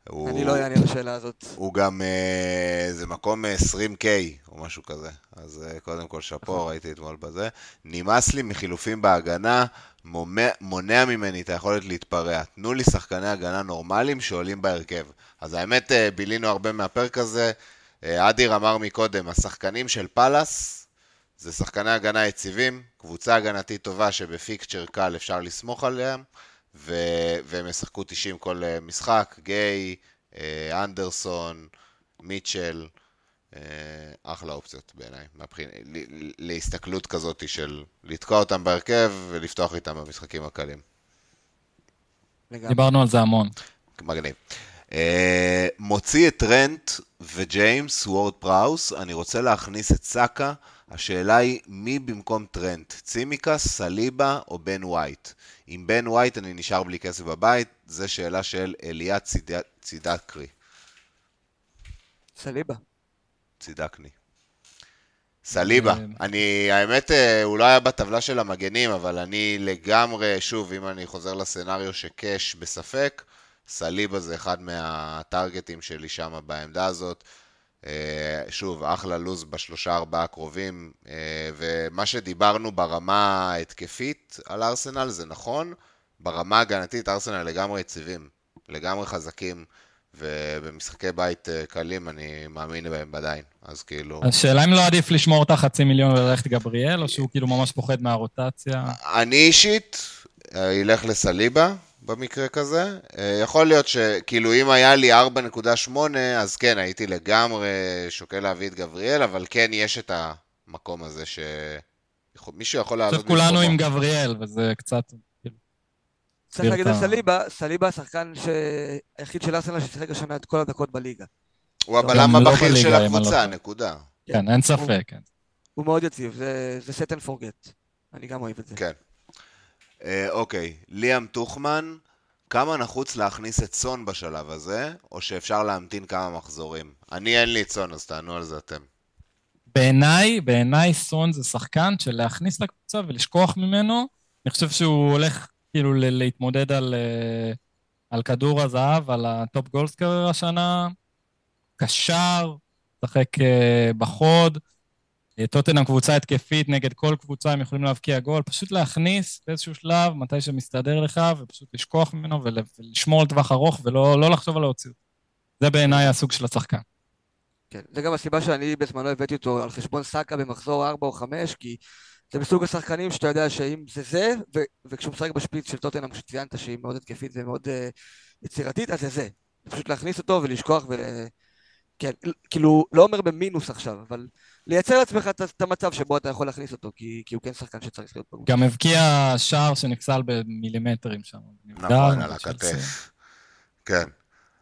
הוא, אני לא אענה על השאלה הזאת. הוא גם, אה, זה מקום 20K או משהו כזה. אז אה, קודם כל שאפו, נכון. ראיתי אתמול בזה. נמאס לי מחילופים בהגנה, מונע ממני את היכולת להתפרע. תנו לי שחקני הגנה נורמליים שעולים בהרכב. אז האמת, אה, בילינו הרבה מהפרק הזה. אה, אדיר אמר מקודם, השחקנים של פאלאס זה שחקני הגנה יציבים, קבוצה הגנתית טובה שבפיקצ'ר קל אפשר לסמוך עליהם. ו- והם ישחקו 90 כל אה, משחק, גיי, אה, אנדרסון, מיטשל, אה, אחלה אופציות בעיניי, מהבחין... להסתכלות כזאת של לתקוע אותם בהרכב ולפתוח איתם במשחקים הקלים. דיברנו על זה המון. מגניב. מוציא את טרנט וג'יימס וורד פראוס, אני רוצה להכניס את סאקה, השאלה היא מי במקום טרנט, צימיקס, סליבה או בן ווייט? עם בן ווייט אני נשאר בלי כסף בבית, זו שאלה של אליה צידקרי. סליבה. צידקני. סליבה. אה, אני, האמת, אה, הוא לא היה בטבלה של המגנים, אבל אני לגמרי, שוב, אם אני חוזר ל scenario שקאש בספק, סליבה זה אחד מהטרגטים שלי שם בעמדה הזאת. אה, שוב, אחלה לוז בשלושה ארבעה הקרובים, אה, ומה שדיברנו ברמה ההתקפית על ארסנל זה נכון, ברמה הגנתית ארסנל לגמרי יציבים, לגמרי חזקים, ובמשחקי בית אה, קלים אני מאמין בהם עדיין, אז כאילו... השאלה אם לא עדיף לשמור את החצי מיליון וללכת גבריאל, או שהוא כאילו ממש פוחד מהרוטציה? אני אישית אלך לסליבה, במקרה כזה. אה, יכול להיות שכאילו אם היה לי 4.8, אז כן, הייתי לגמרי שוקל להביא את גבריאל, אבל כן יש את המקום הזה שמישהו יכול לעלות במקומו. כולנו עם גבריאל, וזה קצת... צריך להגיד על סליבה, סליבה השחקן היחיד של ארסנל ששיחק השנה את כל הדקות בליגה. הוא הבלם לא הבכיר של לא הקבוצה, נקודה. כן, אין ספק. כן. הוא מאוד יציב, זה set and forget. אני גם אוהב את זה. כן. אה, אוקיי, ליאם טוחמן, כמה נחוץ להכניס את סון בשלב הזה, או שאפשר להמתין כמה מחזורים? אני אין לי סון, אז תענו על זה אתם. בעיניי, בעיניי סון זה שחקן של להכניס לקבוצה ולשכוח ממנו. אני חושב שהוא הולך כאילו להתמודד על, אה, על כדור הזהב, על ה top goalscorer השנה. קשר, משחק אה, בחוד. טוטנאם קבוצה התקפית נגד כל קבוצה, הם יכולים להבקיע גול, פשוט להכניס באיזשהו שלב, מתי שמסתדר לך, ופשוט לשכוח ממנו ולשמור על טווח ארוך ולא לא לחשוב על להוציא זה בעיניי הסוג של השחקן. כן, זה גם הסיבה שאני בזמנו הבאתי אותו על חשבון סאקה במחזור 4 או 5, כי זה מסוג השחקנים שאתה יודע שאם זה זה, ו- וכשהוא משחק בשפיץ של טוטנאם, שציינת שהיא מאוד התקפית ומאוד uh, יצירתית, אז זה זה. פשוט להכניס אותו ולשכוח ו... כן, כאילו, לא אומר במינוס עכשיו, אבל לייצר לעצמך את המצב שבו אתה יכול להכניס אותו, כי, כי הוא כן שחקן שצריך להיות בגוף. גם הבקיע שער שנפסל במילימטרים שם. נכון, על הכתף. כן.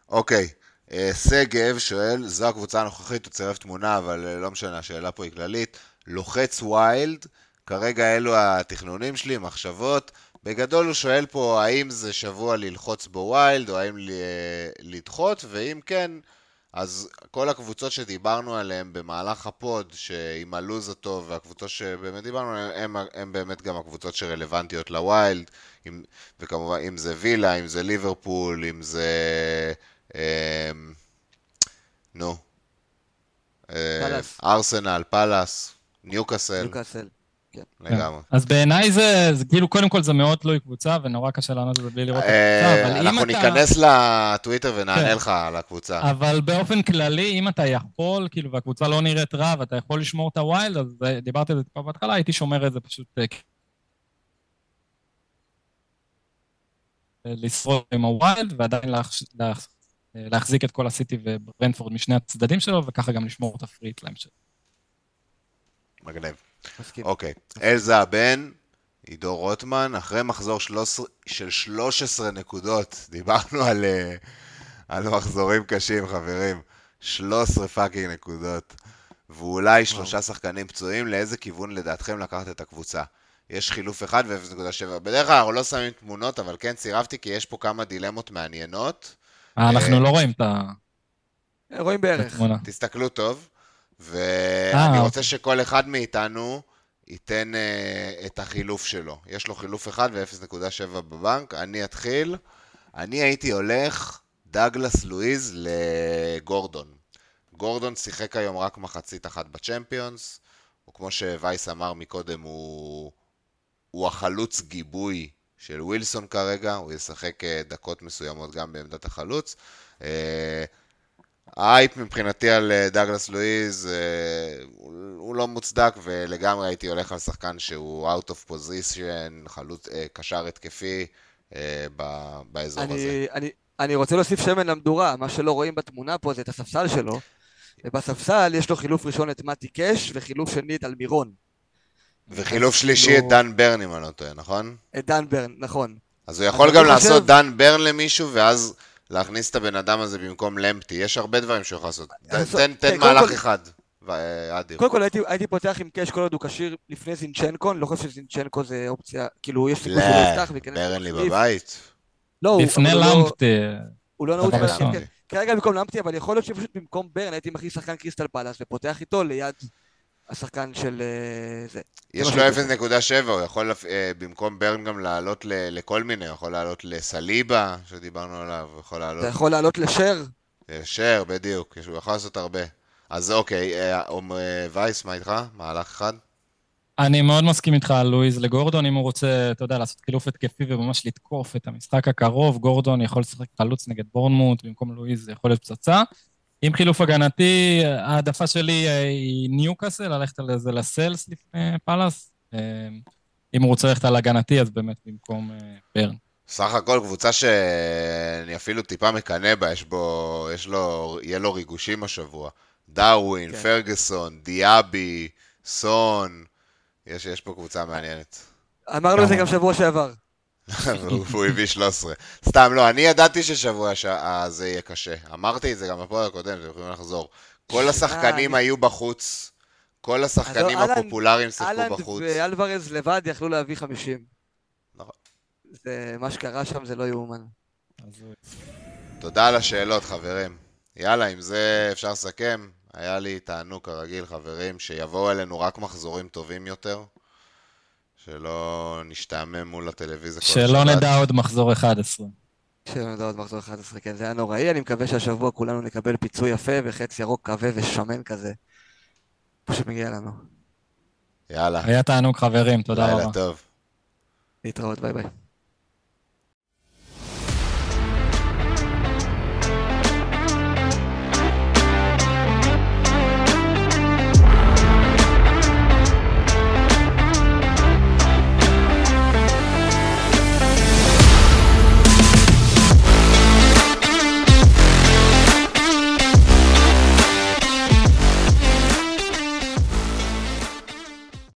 אוקיי. אה, שגב שואל, זו הקבוצה הנוכחית, הוא צירף תמונה, אבל אה, לא משנה, השאלה פה היא כללית. לוחץ ויילד, כרגע אלו התכנונים שלי, מחשבות. בגדול הוא שואל פה, האם זה שבוע ללחוץ ב wild, או האם לדחות, ואם כן, אז כל הקבוצות שדיברנו עליהן במהלך ה pod, שעם הלו"ז הטוב, והקבוצות שבאמת דיברנו עליהן, הן באמת גם הקבוצות שרלוונטיות ל wild, עם, וכמובן אם זה וילה, אם זה ליברפול, אם זה... אה, נו. פאלאס. ארסנל, פאלאס, ניוקאסל. ניוקאסל. כן. לגמרי. אז בעיניי זה, זה כאילו, קודם כל זה מאוד תלוי קבוצה, ונורא קשה לענות את זה בלי לראות את הקבוצה, אבל אם אתה... אנחנו ניכנס לטוויטר ונענה כן. לך על הקבוצה. אבל באופן כללי, אם אתה יכול, כאילו, והקבוצה לא נראית רע, ואתה יכול לשמור את ה wild, אז דיברתי על זה טיפה בהתחלה, הייתי שומר את זה פשוט... אה, לשרוד עם ה wild, ועדיין. להחזיק את כל הסיטי וברנטפורד משני הצדדים שלו, וככה גם לשמור את ה free hit להמשך. מגניב. אוקיי. אלזה הבן, עידו רוטמן, אחרי מחזור של 13 נקודות, דיברנו על, אה, על מחזורים קשים, חברים. 13 פאקינג נקודות. ואולי שלושה שחקנים פצועים, לאיזה כיוון לדעתכם לקחת את הקבוצה? יש חילוף אחד ו-0.7. בדרך כלל אנחנו לא שמים תמונות, אבל כן צירפתי, כי יש פה כמה דילמות מעניינות. אה, אנחנו אה, לא רואים את ה... רואים בערך. תסתכלו טוב. ואני רוצה שכל אחד מאיתנו ייתן uh, את החילוף שלו. יש לו חילוף אחד ו-0.7 בבנק, אני אתחיל. אני הייתי הולך, דאגלס לואיז לגורדון. גורדון שיחק היום רק מחצית אחת בצ'מפיונס, וכמו שווייס אמר מקודם, הוא, הוא החלוץ גיבוי של ווילסון כרגע, הוא ישחק אה, דקות מסוימות גם בעמדת החלוץ. אה, האייפ מבחינתי על אה, דאגלס לואיז הוא, הוא לא מוצדק ולגמרי הייתי הולך על שחקן שהוא out of position, חלוץ, קשר התקפי באזור אני, הזה. אני, אני רוצה להוסיף שמן למדורה, מה שלא רואים בתמונה פה זה את הספסל שלו. ובספסל יש לו חילוף ראשון את מתי קאש וחילוף שני את אלמירון. וחילוף שלישי את דן ברן, אם אני לא טועה, נכון? את דן ברן, נכון. אז הוא יכול גם לעשות דן ברן למישהו, ואז להכניס את הבן אדם הזה במקום למפטי. יש הרבה דברים שהוא יכול לעשות. תן כן, מהלך אחד. אדיר. קודם כל הייתי פותח עם קאש כל עוד הוא כשיר לפני זינצ'נקו, אני לא חושב שזינצ'נקו זה אופציה, כאילו יש סיכוי שהוא לא יפתח וייכנס. ברן לי בבית. לא, לפני לא- למפטי. הוא לא נעוץ, כרגע במקום למפטי, אבל יכול להיות שפשוט במקום ברן הייתי מכניס שחקן קריסטל פלאס ופותח איתו ליד השחקן של אה, זה. יש לו 0.7, הוא יכול אה, במקום ברן גם לעלות לכל מיני, הוא יכול לעלות לסליבה, שדיברנו עליו, הוא יכול לעלות... אתה יכול לעלות לשר. שר, בדיוק, הוא יכול לעשות הרבה. אז אוקיי, אה, וייס, מה איתך? מהלך אחד? אני מאוד מסכים איתך על לואיז לגורדון, אם הוא רוצה, אתה יודע, לעשות קילוף התקפי וממש לתקוף את המשחק הקרוב, גורדון יכול לשחק חלוץ נגד בורנמוט, במקום לואיז זה יכול להיות פצצה. עם חילוף הגנתי, העדפה שלי היא ניוקאסל, ללכת על זה לסלס לפני פאלאס. אה, אם הוא רוצה ללכת על הגנתי, אז באמת במקום אה, ברן. סך הכל קבוצה שאני אפילו טיפה מקנא בה, יש בו, יש לו, יהיה לו ריגושים השבוע. דרווין, כן. פרגוסון, דיאבי, סון, יש, יש פה קבוצה מעניינת. אמרנו את זה גם שבוע שעבר. הוא הביא 13. סתם, לא, אני ידעתי ששבוע זה יהיה קשה. אמרתי את זה גם בפועל הקודם, אתם יכולים לחזור. כל אה, השחקנים היו בחוץ. כל השחקנים הפופולריים שיחקו בחוץ. אהלנד ואלוורז לבד יכלו להביא 50. נכון. זה, מה שקרה שם זה לא יאומן. תודה על השאלות, חברים. יאללה, עם זה אפשר לסכם. היה לי תענוג כרגיל, חברים, שיבואו אלינו רק מחזורים טובים יותר. שלא נשתעמם מול הטלוויזיה כל שלא נדע עוד מחזור 11. שלא נדע עוד מחזור 11, כן, זה היה נוראי. אני מקווה שהשבוע כולנו נקבל פיצוי יפה וחץ ירוק כבה ושמן כזה. פשוט מגיע לנו. יאללה. היה תענוג חברים, תודה רבה. לילה טוב. להתראות, ביי ביי.